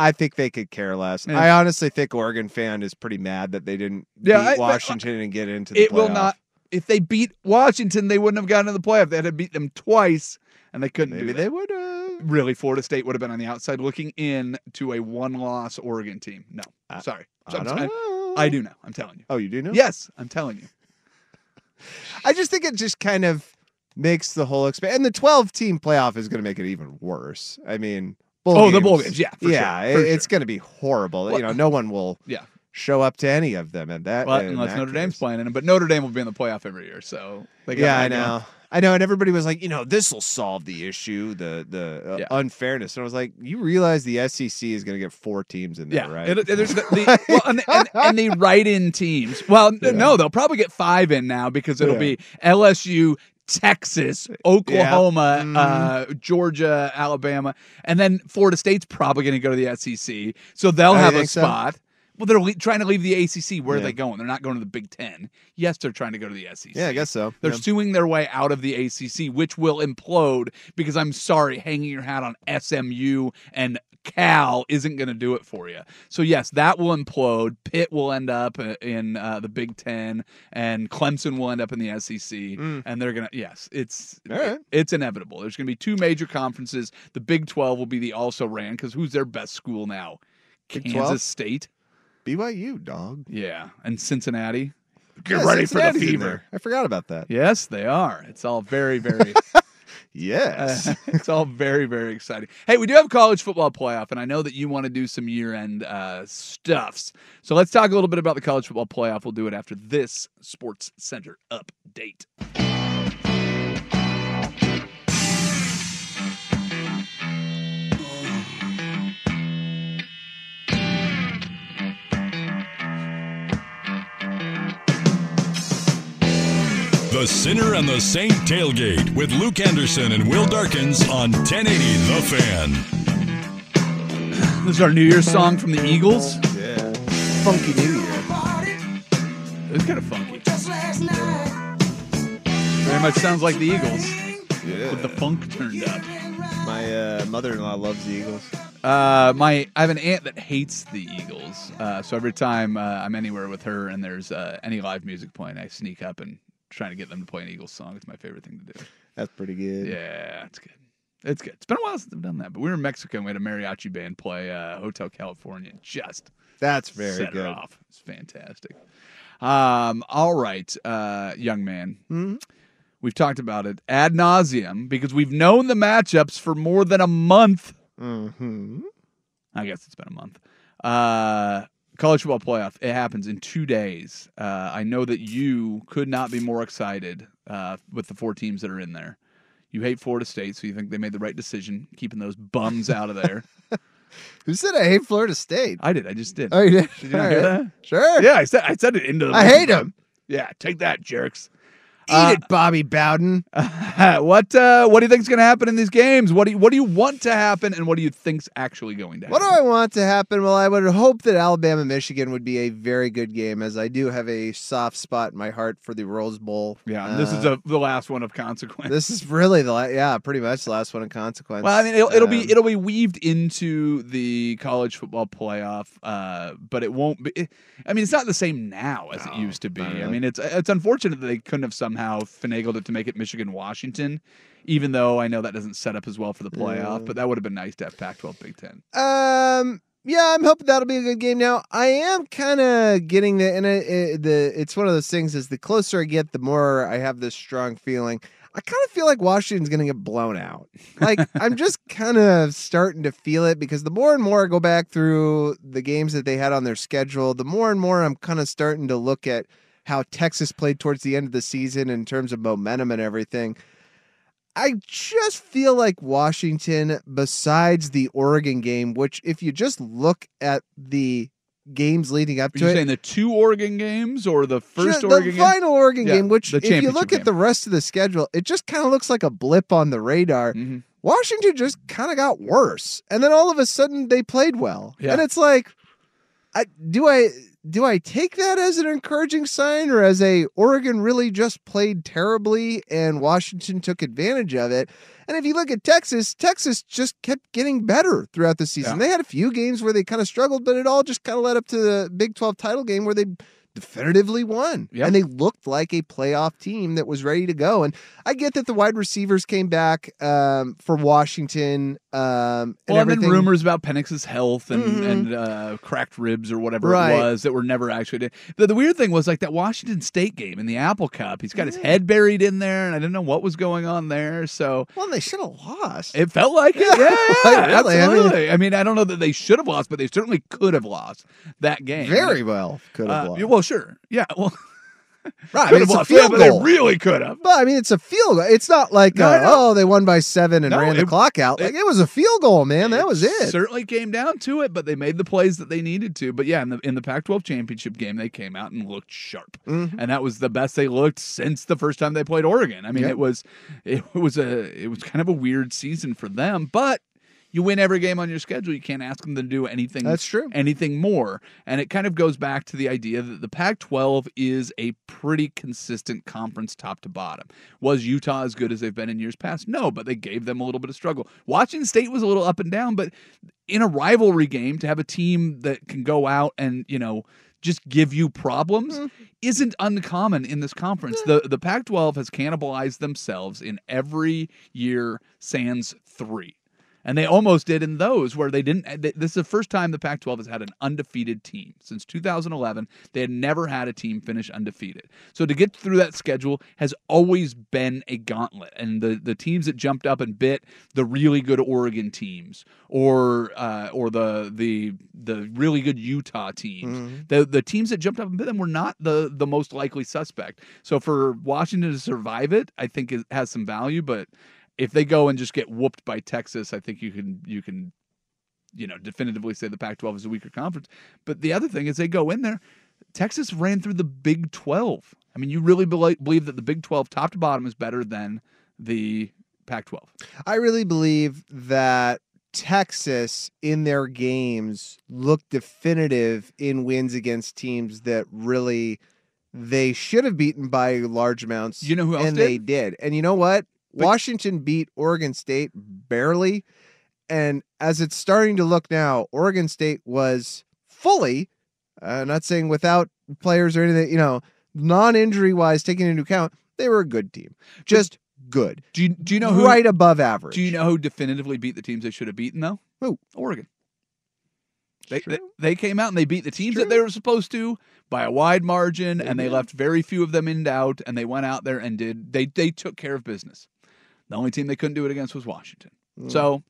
I think they could care less. Yeah. I honestly think Oregon fan is pretty mad that they didn't Yeah, beat I- but- Washington and get into the It will not. If they beat Washington, they wouldn't have gotten to the playoff. They had to beat them twice, and they couldn't. Maybe they would have. Really, Florida State would have been on the outside looking in to a one-loss Oregon team. No, sorry. I I'm- don't I- know. I do know. I'm telling you. Oh, you do know? Yes, I'm telling you. I just think it just kind of makes the whole experience. And the 12 team playoff is going to make it even worse. I mean, Oh, the bowl games, yeah, yeah, sure, it- it's going to be horrible. Well- you know, no one will Yeah. show up to any of them. And that, Well, unless that Notre case. Dame's playing in them, but Notre Dame will be in the playoff every year, so Yeah, I know. I know, and everybody was like, you know, this will solve the issue, the the uh, Yeah. unfairness. And I was like, you realize the SEC is going to get four teams in there, Yeah, right? it- there's the, the, well, and, and, and the write-in teams. Well, n- no, they'll probably get five in now because it'll Yeah. be LSU, Texas, Oklahoma, Mhm. uh, Georgia, Alabama, and then Florida State's probably going to go to the SEC, so they'll Oh, have a spot. so? Well, they're le- trying to leave the ACC. Where are Yeah. they going? They're not going to the Big Ten. Yes, they're trying to go to the SEC. Yeah, I guess so. They're Yeah. suing their way out of the ACC, which will implode because I'm sorry, hanging your hat on SMU and Cal isn't going to do it for you. So yes, that will implode. Pitt will end up uh, in uh, the Big Ten, and Clemson will end up in the SEC, and they're gonna. Yes, it's Mm. All right. it's inevitable. There's going to be two major conferences. The Big Twelve will be the also ran because who's their best school now? Big Kansas 12? State. BYU, dog. Yeah, and Cincinnati. Get yeah, ready Cincinnati's the fever. I forgot about that. Yes, they are. It's all very, very. yes. Uh, it's all very, very exciting. Hey, we do have a college football playoff, and I know that you want to do some year end uh, stuffs. So let's talk a little bit about the college football playoff. We'll do it after this Sports Center update. The Sinner and the Saint tailgate with Luke Anderson and Will Darkins on 1080 The Fan. This is our New Year's song from the Eagles. Yeah. Funky New Year. It's kind of funky. Very much sounds like the Eagles Yeah. with the funk turned up. My uh, mother-in-law loves the Eagles. Uh, my I have an aunt that hates the Eagles. Uh, so every time uh, I'm anywhere with her and there's uh, any live music playing, I sneak up and try to get them to play an Eagles song. It's my favorite thing to do. That's pretty good. Yeah, it's good. It's good. It's been a while since I've done that, but we were in Mexico and we had a mariachi band play uh, Hotel California. Just That's very good. It off. It's fantastic. Um, all right, uh, young man. Hmm? We've talked about it ad nauseum because we've known the matchups for more than a month. Mm-hmm. I guess it's been a month. Uh, college football playoff. It happens in two days. Uh, I know that you could not be more excited uh, with the four teams that are in there. You hate Florida State, so you think they made the right decision keeping those bums out of there. Who said I hate Florida State? I did. I just did. Oh, you did? Did you not hear right. that? Sure. Yeah, I said. I said it into the. I hate them. Yeah, take that, jerks. Eat Uh, it, Bobby Bowden. what uh, What do you think's going to happen in these games? What do you What do you want to happen, and what do you think's actually going to happen? What do I want to happen? Well, I would hope that Alabama Michigan would be a very good game, as I do have a soft spot in my heart for the Rose Bowl. Yeah, and this is Uh, a, the last one of consequence. this is really the la- yeah, pretty much the last one of consequence. Well, I mean, it'll, it'll be Um, it'll be weaved into the college football playoff, uh, but it won't be. I mean, it's not the same now as it used to be. I mean, it's it's unfortunate that they couldn't have somehow finagled it to make it Michigan Washington, even though I know that doesn't set up as well for the playoff. But that would have been nice to have Pac-12 Big Ten. Um. Yeah, I'm hoping that'll be a good game. Now, I am kind of getting the and it, it, the it's one of those things. Is the closer I get, the more I have this strong feeling. I kind of feel like Washington's going to get blown out. Like I'm just kind of starting to feel it because the more and more I go back through the games that they had on their schedule, the more and more I'm kind of starting to look at how Texas played towards the end of the season in terms of momentum and everything. I just feel like Washington, besides the Oregon game, which if you just look at the games leading up Are to you it, saying the two Oregon games or the first Ju- Oregon the game? final Oregon Yeah, game, which if you look game. at the rest of the schedule, it just kind of looks like a blip on the radar. Mm-hmm. Washington just kind of got worse, and then all of a sudden they played well, Yeah. and it's like, I, do I do I take that as an encouraging sign, or as a Oregon really just played terribly and Washington took advantage of it? And if you look at Texas, Texas just kept getting better throughout the season. Yeah. They had a few games where they kind of struggled, but it all just kind of led up to the Big 12 title game where they definitively won. Yep. And they looked like a playoff team that was ready to go. And I get that the wide receivers came back um, for Washington. Um, and Well, and then rumors about Penix's health and, Mhm. and uh, cracked ribs or whatever Right. it was that were never actually. The, the weird thing was like that Washington State game in the Apple Cup. He's got his head buried in there, and I didn't know what was going on there. So Well, they should have lost. it felt like it. Yeah, yeah, Really, I mean- absolutely. I mean, I don't know that they should have lost, but they certainly could have lost that game. Very well could have Uh, lost. well, sure. Yeah. Well, Right, I mean, it's a. Yeah, field but they goal. really could have. But I mean, it's a field goal. It's not like, No, uh, oh, they won by seven and No, ran the clock out. Like, it- it was a field goal, man. That was it. Certainly came down to it, but they made the plays that they needed to. But yeah, in the in the Pac-12 championship game, they came out and looked sharp, Mhm. and that was the best they looked since the first time they played Oregon. I mean, Yep. it was it was a it was kind of a weird season for them, but. You win every game on your schedule. You can't ask them to do anything. That's true. Anything more, and it kind of goes back to the idea that the Pac-12 is a pretty consistent conference, top to bottom. Was Utah as good as they've been in years past? No, but they gave them a little bit of struggle. Washington State was a little up and down, but in a rivalry game, to have a team that can go out and you know just give you problems mm-hmm. isn't uncommon in this conference. The the Pac-12 has cannibalized themselves in every year sans 3. And they almost did in those where they didn't. This is the first time the Pac 12 has had an undefeated team. Since 2011, they had never had a team finish undefeated. So to get through that schedule has always been a gauntlet. And the, the teams that jumped up and bit the really good Oregon teams or uh, or the the the really good Utah teams, the the teams that jumped up and bit them were not the the most likely suspect. So for Washington to survive it, I think it has some value. But if they go and just get whooped by Texas, I think you can you can you know definitively say the Pac-12 is a weaker conference. But the other thing is they go in there. Texas ran through the Big 12. I mean, you really bel- believe that the Big 12 top to bottom is better than the Pac-12. I really believe that Texas in their games looked definitive in wins against teams that really they should have beaten by large amounts. You know who else and did? they did. And you know what? Washington beat Oregon State barely. And as it's starting to look now, Oregon State was fully, uh, not saying without players or anything, you know, non-injury wise, taking into account, they were a good team. Just good. Do you do you know who right above average? Do you know who definitively beat the teams they should have beaten though? Who? Oregon. They, they they came out and they beat the teams that they were supposed to by a wide margin, and they left very few of them in doubt. And they went out there and did they they took care of business. The only team they couldn't do it against was Washington. Mm. So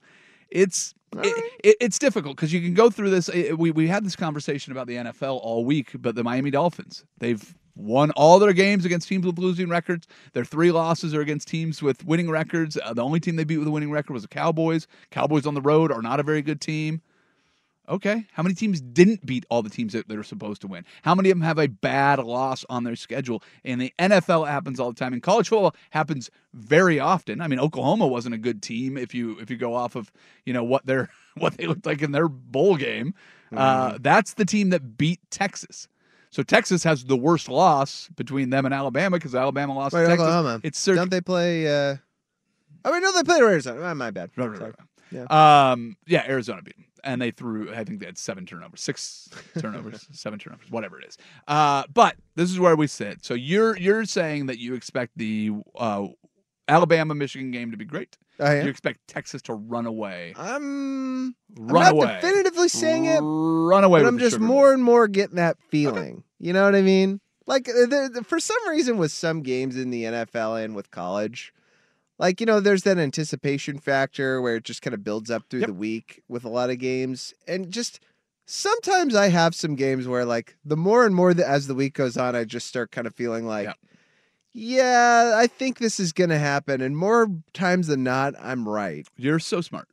it's it, it, it's difficult because you can go through this. it- we we had this conversation about the NFL all week, but the Miami Dolphins they've won all their games against teams with losing records. Their three losses are against teams with winning records. Uh, the only team they beat with a winning record was the Cowboys. Cowboys on the road are not a very good team. Okay. How many teams didn't beat all the teams that they're supposed to win? How many of them have a bad loss on their schedule? And the NFL happens all the time. And college football happens very often. I mean, Oklahoma wasn't a good team if you if you go off of you know what their what they looked like in their bowl game. Uh, that's the team that beat Texas. So Texas has the worst loss between them and Alabama because Alabama lost Wait, to Texas. Oklahoma. It's Sir- Don't they play? Uh... I mean, no, they play Arizona. Ah, my bad. Right, right, right. Yeah. Um, yeah, Arizona beat them, and they threw. I think they had seven turnovers, six turnovers, seven turnovers, whatever it is. Uh, but this is where we sit. So you're you're saying that you expect the uh, Alabama Michigan game to be great. You expect Texas to run away. I'm Run I'm not away. definitively saying it. Run away. But I'm just more and more getting that feeling. You know what I mean? Like uh, there- there- for some reason, with some games in the NFL and with college, like you know, there's that anticipation factor where it just kind of builds up through the week with a lot of games, and just sometimes I have some games where like the more and more that as the week goes on, I just start kind of feeling like. Yeah, I think this is going to happen, and more times than not, I'm right. You're so smart.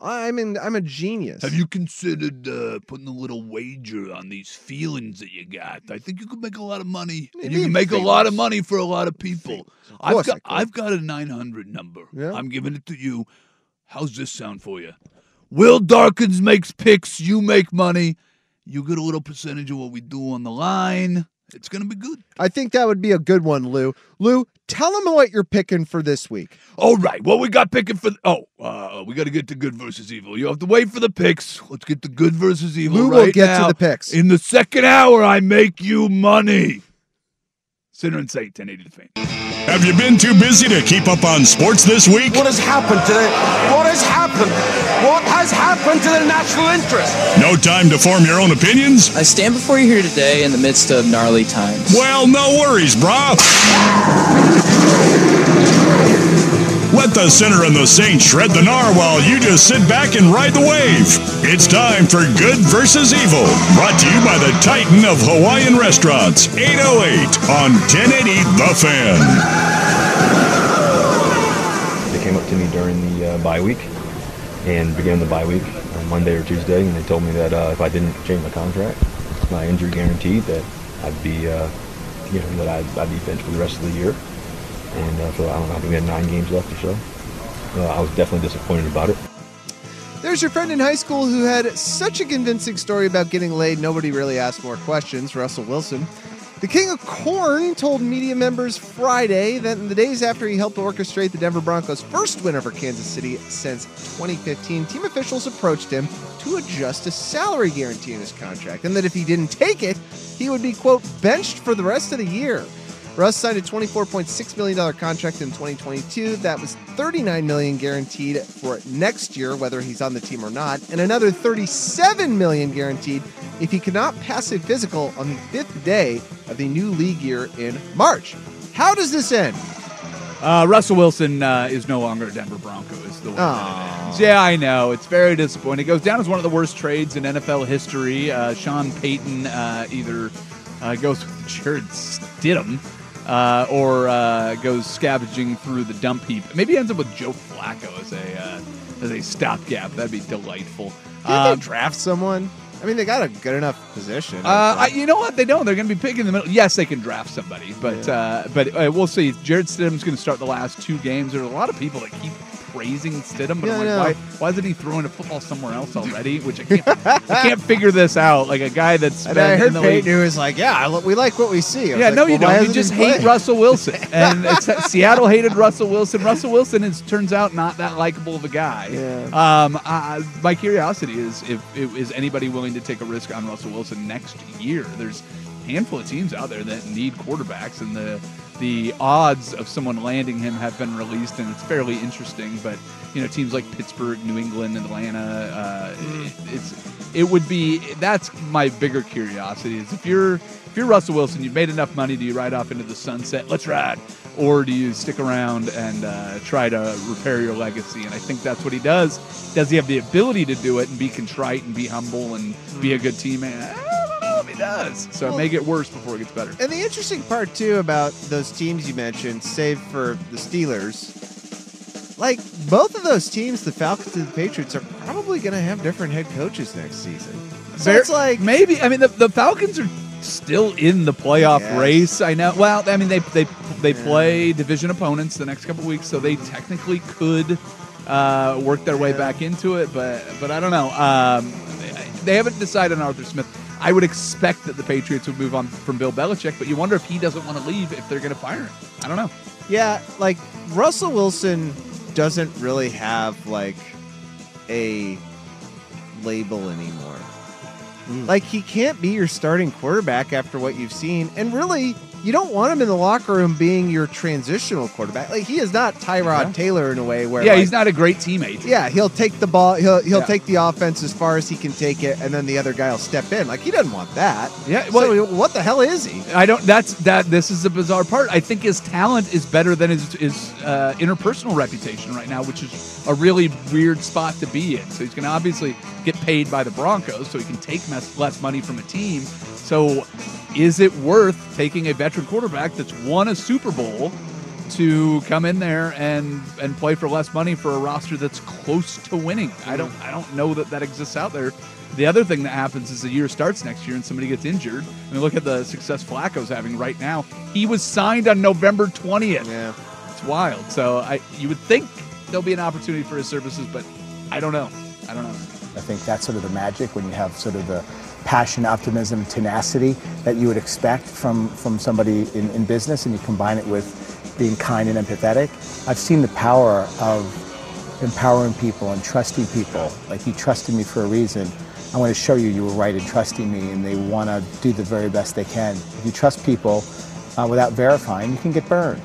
I'm in. I'm a genius. Have you considered uh, putting a little wager on these feelings that you got? I think you could make a lot of money, and you can make a lot of money for a lot of people. I've got, I've got a 900 number. Yeah. I'm giving it to you. How's this sound for you? Will Darkins makes picks. You make money. You get a little percentage of what we do on the line. It's gonna be good. I think that would be a good one, Lou. Lou, tell them what you're picking for this week. All right, what we got picking for? Oh, uh, we got to get to good versus evil. You have to wait for the picks. Let's get to good versus evil. Lou right will get to the picks. in the second hour. I make you money. Sinner and Saint, 1080 to fame. Have you been too busy to keep up on sports this week? What has happened to the what has happened? What has happened to the national interest? No time to form your own opinions? I stand before you here today in the midst of gnarly times. Well, no worries, brah. Let the sinner and the saint shred the gnar while you just sit back and ride the wave. It's time for Good versus Evil, brought to you by the Titan of Hawaiian Restaurants, 808 on 1080 The Fan. They came up to me during the uh, bye week and began the bye week on Monday or Tuesday, and they told me that uh, if I didn't change my contract, my injury guaranteed, that I'd be, uh, you know, that I'd, I'd be benched for the rest of the year. And uh, for I don't know, I think we had nine games left or so. Uh, I was definitely disappointed about it. There's your friend in high school who had such a convincing story about getting laid, nobody really asked more questions, Russell Wilson. The King of Corn told media members Friday that in the days after he helped orchestrate the Denver Broncos' first win over Kansas City since 2015, team officials approached him to adjust a salary guarantee in his contract, and that if he didn't take it, he would be, quote, benched for the rest of the year. Russ signed a $24.6 million contract in 2022. That was 39 million guaranteed for next year, whether he's on the team or not, and another 37 million guaranteed if he cannot pass a physical on the fifth day of the new league year in March. How does this end? Uh, Russell Wilson uh, is no longer a Denver Bronco. Is the way that it ends. Yeah, I know. It's very disappointing. It goes down as one of the worst trades in NFL history. Uh, Sean Payton uh, either uh, goes with Jarrett Stidham uh, or uh, goes scavenging through the dump heap. Maybe ends up with Joe Flacco as a uh, as a stopgap. That'd be delightful. Um, they draft someone? I mean, they got a good enough position. Uh, I, you know what? They don't. They're going to be picking in the middle. Yes, they can draft somebody, but uh, but uh, we'll see. Jarrett Stidham's going to start the last two games. There's a lot of people that keep praising Stidham, but Yeah, I'm like, why, why isn't he throwing a football somewhere else already? Which I can't, I can't figure this out. Like a guy that's and been I in heard the Payton league. who was like, "Yeah, I lo- we like what we see." Yeah, like, no, well, you don't. You just hate? Russell Wilson, and it's, Seattle hated Russell Wilson. Russell Wilson is turns out not that likable of a guy. Um, uh, my curiosity is if, if is anybody willing to take a risk on Russell Wilson next year? There's handful of teams out there that need quarterbacks, and the the odds of someone landing him have been released, and it's fairly interesting. But you know, teams like Pittsburgh, New England, Atlanta, uh, it, it's it would be that's my bigger curiosity is if you're if you're Russell Wilson, you've made enough money, do you ride off into the sunset? Let's ride, or do you stick around and uh, try to repair your legacy? And I think that's what he does. Does he have the ability to do it and be contrite and be humble and be a good teammate? Does. So it may get worse before it gets better. And the interesting part too about those teams you mentioned, save for the Steelers, like both of those teams, the Falcons and the Patriots, are probably going to have different head coaches next season. So Ver- it's like maybe. I mean, the, the Falcons are still in the playoff Yes. race. I know. Well, I mean, they they they play division opponents the next couple weeks, so they technically could uh, work their way back into it. But but I don't know. Um, they haven't decided on Arthur Smith. I would expect that the Patriots would move on from Bill Belichick, but you wonder if he doesn't want to leave if they're going to fire him. I don't know. Yeah, like Russell Wilson doesn't really have like a label anymore. Hmm. Like he can't be your starting quarterback after what you've seen, and really, you don't want him in the locker room being your transitional quarterback. Like he is not Tyrod Yeah. Taylor in a way where yeah, like, he's not a great teammate. Yeah, he'll take the ball. He'll he'll Yeah. take the offense as far as he can take it, and then the other guy will step in. Like he doesn't want that. Yeah, So well- what the hell is he? I don't. That's that. This is the bizarre part. I think his talent is better than his his uh, interpersonal reputation right now, which is a really weird spot to be in. So he's going to obviously get paid by the Broncos, so he can take less money from a team. So, is it worth taking a veteran quarterback that's won a Super Bowl to come in there and and play for less money for a roster that's close to winning? I don't. I don't know that that exists out there. The other thing that happens is the year starts next year and somebody gets injured. I mean, look at the success Flacco's having right now. He was signed on November 20th. Yeah. It's wild. So I you would think there'll be an opportunity for his services, but I don't know. I don't know. I think that's sort of the magic when you have sort of the passion, optimism, tenacity that you would expect from, from somebody in, in business and you combine it with being kind and empathetic. I've seen the power of empowering people and trusting people. Like you trusted me for a reason. I want to show you you were right in trusting me and they want to do the very best they can. If you trust people uh, without verifying, you can get burned.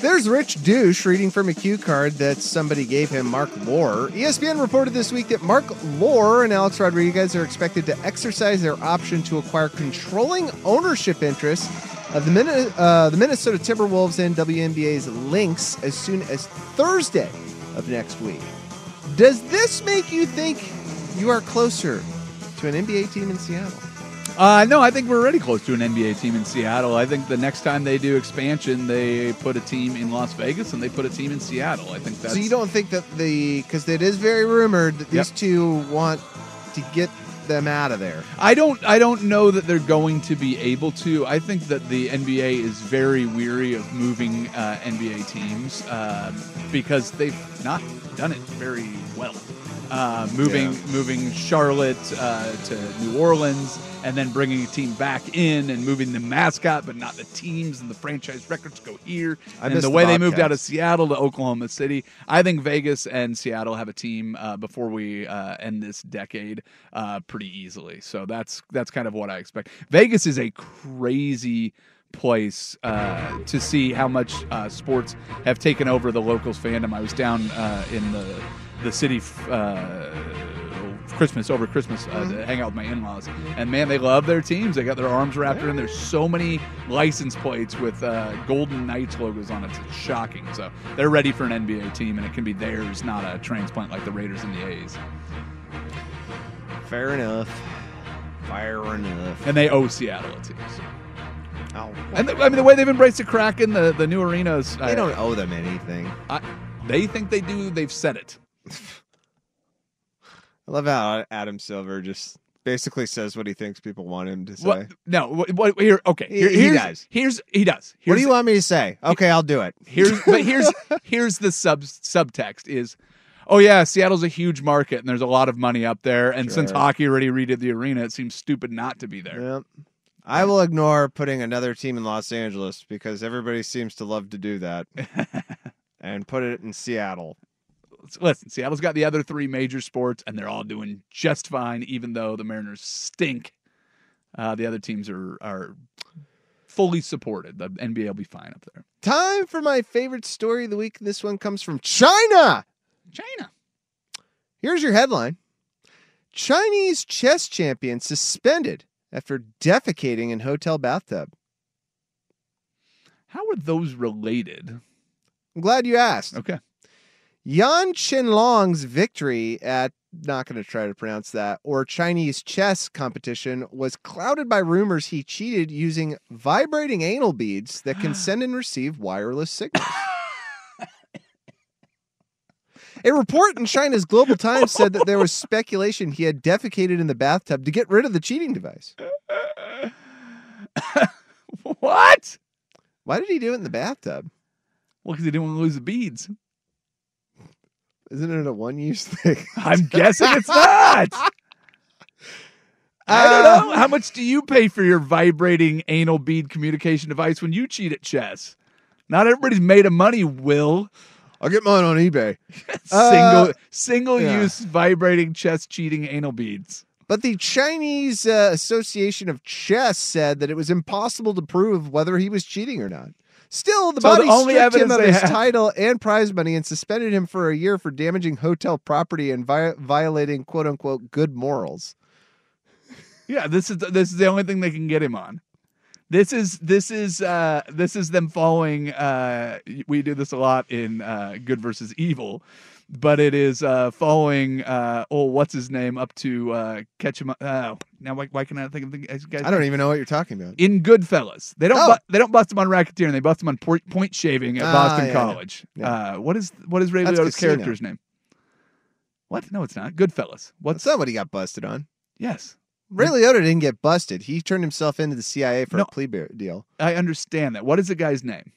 There's Rich Douche reading from a cue card that somebody gave him, Marc Lore. ESPN reported this week that Marc Lore and Alex Rodriguez are expected to exercise their option to acquire controlling ownership interests of the, Min- uh, the Minnesota Timberwolves and WNBA's Lynx as soon as Thursday of next week. Does this make you think you are closer to an NBA team in Seattle? Uh, no, I think we're already close to an NBA team in Seattle. I think the next time they do expansion, they put a team in Las Vegas and they put a team in Seattle. I think that's So you don't think that the because it is very rumored that these Yep. two want to get them out of there. I don't. I don't know that they're going to be able to. I think that the NBA is very weary of moving uh, NBA teams um, because they've not done it very well. Uh, moving Yeah. moving Charlotte uh, to New Orleans, and then bringing a team back in and moving the mascot, but not the teams and the franchise records go here. I and the way they moved out of Seattle to Oklahoma City, I think Vegas and Seattle have a team uh, before we uh, end this decade uh, pretty easily. So that's that's kind of what I expect. Vegas is a crazy place uh, to see how much uh, sports have taken over the locals fandom. I was down uh, in the the city. Uh, Christmas over Christmas uh, to hang out with my in-laws, and man, they love their teams. They got their arms wrapped around. There's so many license plates with uh, Golden Knights logos on it. It's shocking. So they're ready for an NBA team, and it can be theirs, not a transplant like the Raiders and the A's. Fair enough. Fair enough. And they owe Seattle a team. So. Oh, And the, I mean, the way they've embraced the Kraken, the the new arenas. They don't owe them anything. I, they think they do. They've said it. I love how Adam Silver just basically says what he thinks people want him to say. What? No. What? what here? Okay. He- Here, he here's, does. Here's he does. what do you want me to say? Okay, I'll do it. Here's but here's here's the sub subtext is oh yeah, Seattle's a huge market and there's a lot of money up there. And since hockey already redid the arena, it seems stupid not to be there. Yep. I will ignore putting another team in Los Angeles because everybody seems to love to do that. and put it in Seattle. Listen, Seattle's got the other three major sports and they're all doing just fine, even though the Mariners stink. Uh, the other teams are are fully supported. The NBA will be fine up there. Time for my favorite story of the week. This one comes from China. China. Here's your headline Chinese chess champion suspended after defecating in hotel bathtub. How are those related? I'm glad you asked. Okay. Yan Chenglong's victory at not going to try to pronounce that or Chinese chess competition was clouded by rumors he cheated using vibrating anal beads that can send and receive wireless signals. A report in China's Global Times said that there was speculation he had defecated in the bathtub to get rid of the cheating device. what? Why did he do it in the bathtub? Well, because he didn't want to lose the beads. Isn't it a one use thing? I'm guessing it's not. I don't know. How much do you pay for your vibrating anal bead communication device when you cheat at chess? Not everybody's made of money, Will. I'll get mine on eBay. single Uh, single yeah. use vibrating chess cheating anal beads. But the Chinese uh, Association of Chess said that it was impossible to prove whether he was cheating or not. Still, the So the body only stripped him of his have- title and prize money and suspended him for a year for damaging hotel property and vi- violating "quote unquote" good morals. Yeah, this is this is the only thing they can get him on. This is this is uh this is them following uh we do this a lot in uh good versus evil, but it is uh following uh oh what's his name up to uh catch him uh now why, why can I think of the guy's I don't even know what you're talking about. in Goodfellas. They don't Oh. bu- they don't bust him on racketeering. They bust him on point, point shaving at Ah, Boston yeah. College. Yeah. Uh, what is what is Ray That's Liotta's Casino. character's name? What? No, it's not. Goodfellas. What's what he got busted on. yes? Ray Liotta didn't get busted. He turned himself into the CIA for No. a plea deal. I understand that. What is the guy's name?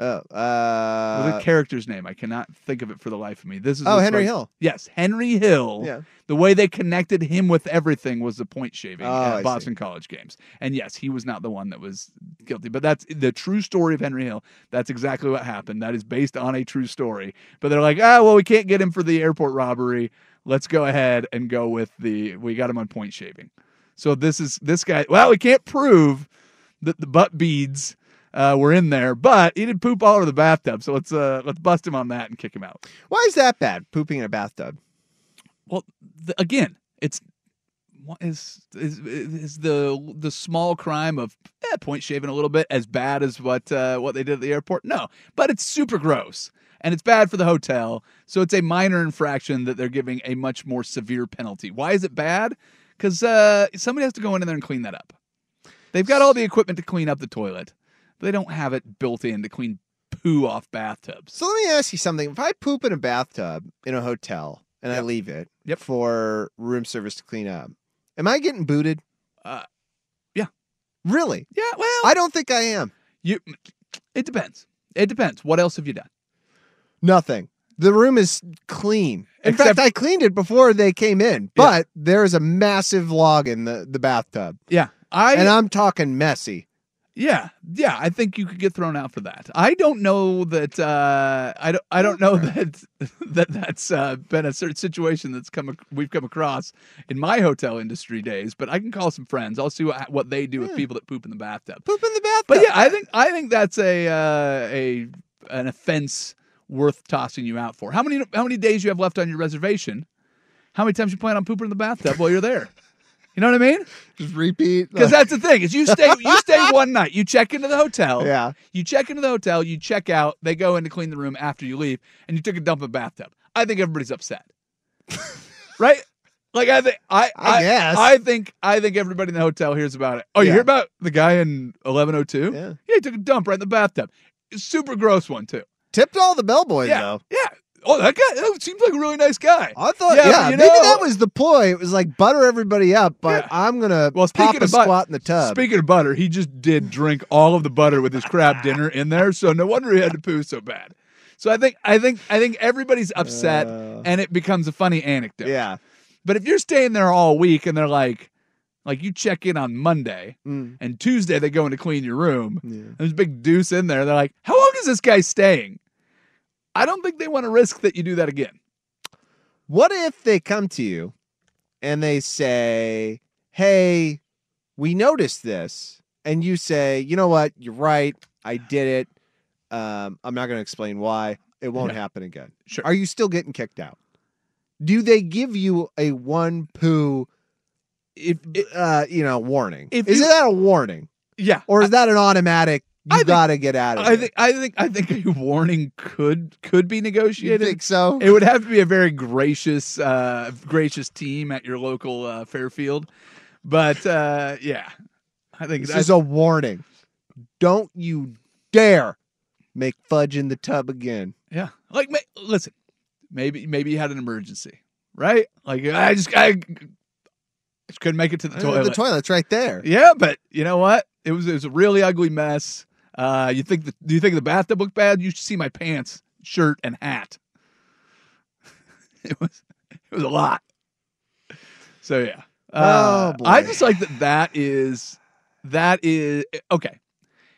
Oh, uh, the character's name? I cannot think of it for the life of me. This is Oh, Henry right- Hill. Yes, Henry Hill. Yeah. The way they connected him with everything was the point shaving Oh, I at see. Boston College games. And yes, he was not the one that was guilty. But that's the true story of Henry Hill. That's exactly what happened. That is based on a true story. But they're like, ah, well, we can't get him for the airport robbery. Let's go ahead and go with the we got him on point shaving. So this is this guy. Well, we can't prove that the butt beads uh, were in there, but he did poop all over the bathtub. So let's uh, let's bust him on that and kick him out. why is that bad? Pooping in a bathtub. Well, the, again, it's what is is is the the small crime of eh, point shaving a little bit as bad as what uh, what they did at the airport? No, but it's super gross and it's bad for the hotel. So it's a minor infraction that they're giving a much more severe penalty. Why is it bad? Because uh, somebody has to go in there and clean that up. They've got all the equipment to clean up the toilet, they don't have it built in to clean poo off bathtubs. So let me ask you something. If I poop in a bathtub in a hotel and I leave it Yep. for room service to clean up, am I getting booted? Uh, yeah. Really? Yeah. Well, I don't think I am. You. It depends. It depends. What else have you done? Nothing. The room is clean. In Except- fact, I cleaned it before they came in, but there is a massive log in the, the bathtub. Yeah. I and I'm talking messy. Yeah, yeah, I think you could get thrown out for that. I don't know that. Uh, I don't. I don't know that that that's uh, been a certain situation that's come we've come across in my hotel industry days. But I can call some friends. I'll see what what they do with people that poop in the bathtub. Poop in the bathtub. But yeah, I think I think that's a uh, a an offense worth tossing you out for. How many how many days you have left on your reservation? How many times you plan on pooping in the bathtub while you're there? You know what I mean? Just repeat. Because that's the thing is you stay you stay one night. You check into the hotel. Yeah. You check into the hotel. You check out. They go in to clean the room after you leave, and you took a dump in the bathtub. I think everybody's upset, right? Like I think I I guess. I think I think everybody in the hotel hears about it. Oh, you Yeah. hear about the guy in eleven oh two? Yeah. Yeah, he took a dump right in the bathtub. Super gross one too. Tipped all the bellboys Yeah. though. Yeah. Oh, that guy that seems like a really nice guy. I thought, Yeah, yeah, you maybe know- that was the ploy. It was like butter everybody up, but I'm gonna Well, pop a squat in the tub. Speaking of butter, he just did drink all of the butter with his crab dinner in there, so no wonder he had to poo so bad. So I think I think I think everybody's upset, and it becomes a funny anecdote. yeah. But if you're staying there all week and they're like, like you check in on Monday Mm. and Tuesday they go in to clean your room, there's a big deuce in there. They're like, how long is this guy staying? I don't think they want to risk that you do that again. What if they come to you and they say, "Hey, we noticed this," and you say, "You know what? You're right. I did it. Um, I'm not going to explain why. It won't Yeah. happen again." Sure. Are you still getting kicked out? Do they give you a one poo? If uh, you know, warning. If is you- that a warning, yeah, or is that an automatic? You think- got to get out of I it. think I think I think a warning could could be negotiated. You think so? It would have to be a very gracious uh gracious team at your local uh, Fairfield. But uh yeah. I think This I- is a warning. Don't you dare make fudge in the tub again. yeah. Like ma- listen, maybe maybe you had an emergency, right? Like I just I just couldn't make it to the Uh, toilet. The toilet's right there. Yeah, but you know what? It was it was a really ugly mess. Uh, you think the do you think the bathtub looked bad? You should see my pants, shirt, and hat. it was it was a lot. So yeah. Uh, Oh, I just like that. That is that is okay.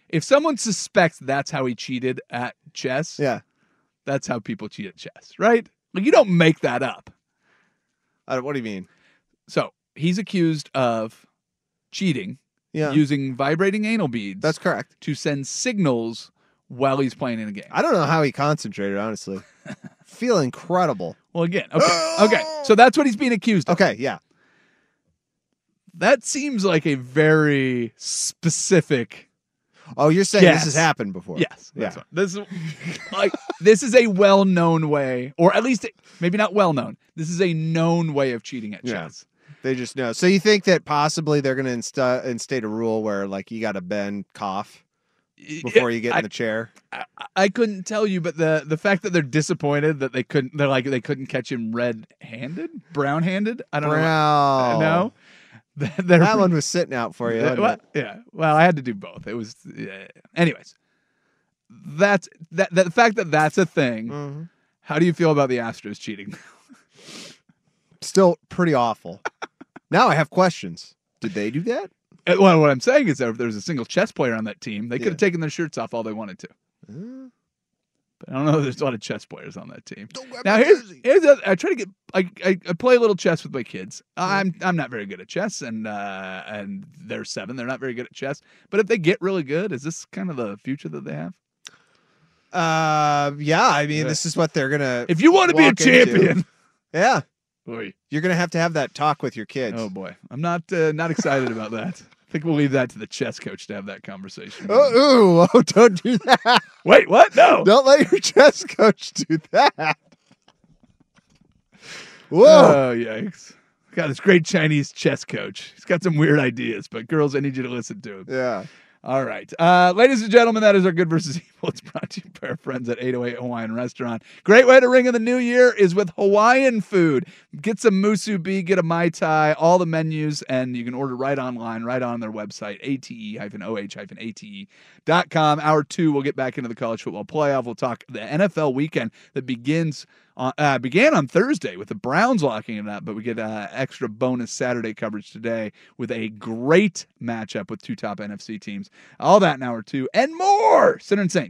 If someone suspects that's how he cheated at chess, Yeah. that's how people cheat at chess, right? Like you don't make that up. What do you mean? So he's accused of cheating Yeah. using vibrating anal beads. That's correct. To send signals while he's playing in a game. I don't know how he concentrated, honestly. Feel incredible. Well, again, okay, okay. So that's what he's being accused of. Okay, yeah. That seems like a very specific. Oh, you're saying Yes. this has happened before? Yes. Yeah. what- This is like this is a well-known way, or at least maybe not well-known. This is a known way of cheating at chess. They just know. So you think that possibly they're going to insta- instate a rule where, like, you got to bend cough before you get in I- the chair? I, I couldn't tell you, but the the fact that they're disappointed that they couldn't, they're like they couldn't catch him red-handed, brown-handed. I don't know. Brown. what- No, That one was sitting out for you. Well, yeah. Well, I had to do both. It was, yeah. anyways. That's that. The fact that that's a thing. Mm-hmm. How do you feel about the Astros cheating? Still pretty awful. now I have questions. Did they do that? Uh, well, what I'm saying is that if there's a single chess player on that team, they could Yeah. have taken their shirts off all they wanted to. But I don't know. There's a lot of chess players on that team. Now here's, here's a, I try to get I, I I play a little chess with my kids. I'm I'm not very good at chess, and uh and they're seven. They're not very good at chess. But if they get really good, is this kind of the future that they have? Uh, yeah. I mean, Yeah. this is what they're gonna. If you want to be a walk into. champion, yeah, boy, you're gonna have to have that talk with your kids. oh boy, I'm not uh, not excited about that. I think we'll leave that to the chess coach to have that conversation. Oh, ooh, oh, don't do that. Wait, what? No. Don't let your chess coach do that. Whoa. Oh, yikes. Got this great Chinese chess coach. He's got some weird ideas, but girls, I need you to listen to him. yeah. All right. Uh, ladies and gentlemen, that is our good versus evil. It's brought to you by our friends at 808 Hawaiian Restaurant. Great way to ring in the new year is with Hawaiian food. Get some musubi, get a mai tai, all the menus, and you can order right online, right on their website, ate-oh-ate.com. Hour two, we'll get back into the college football playoff. We'll talk the NFL weekend that begins uh, began on Thursday with the Browns locking it up, but we get uh, extra bonus Saturday coverage today with a great matchup with two top NFC teams. All that in hour two and more. Sinner and Saint,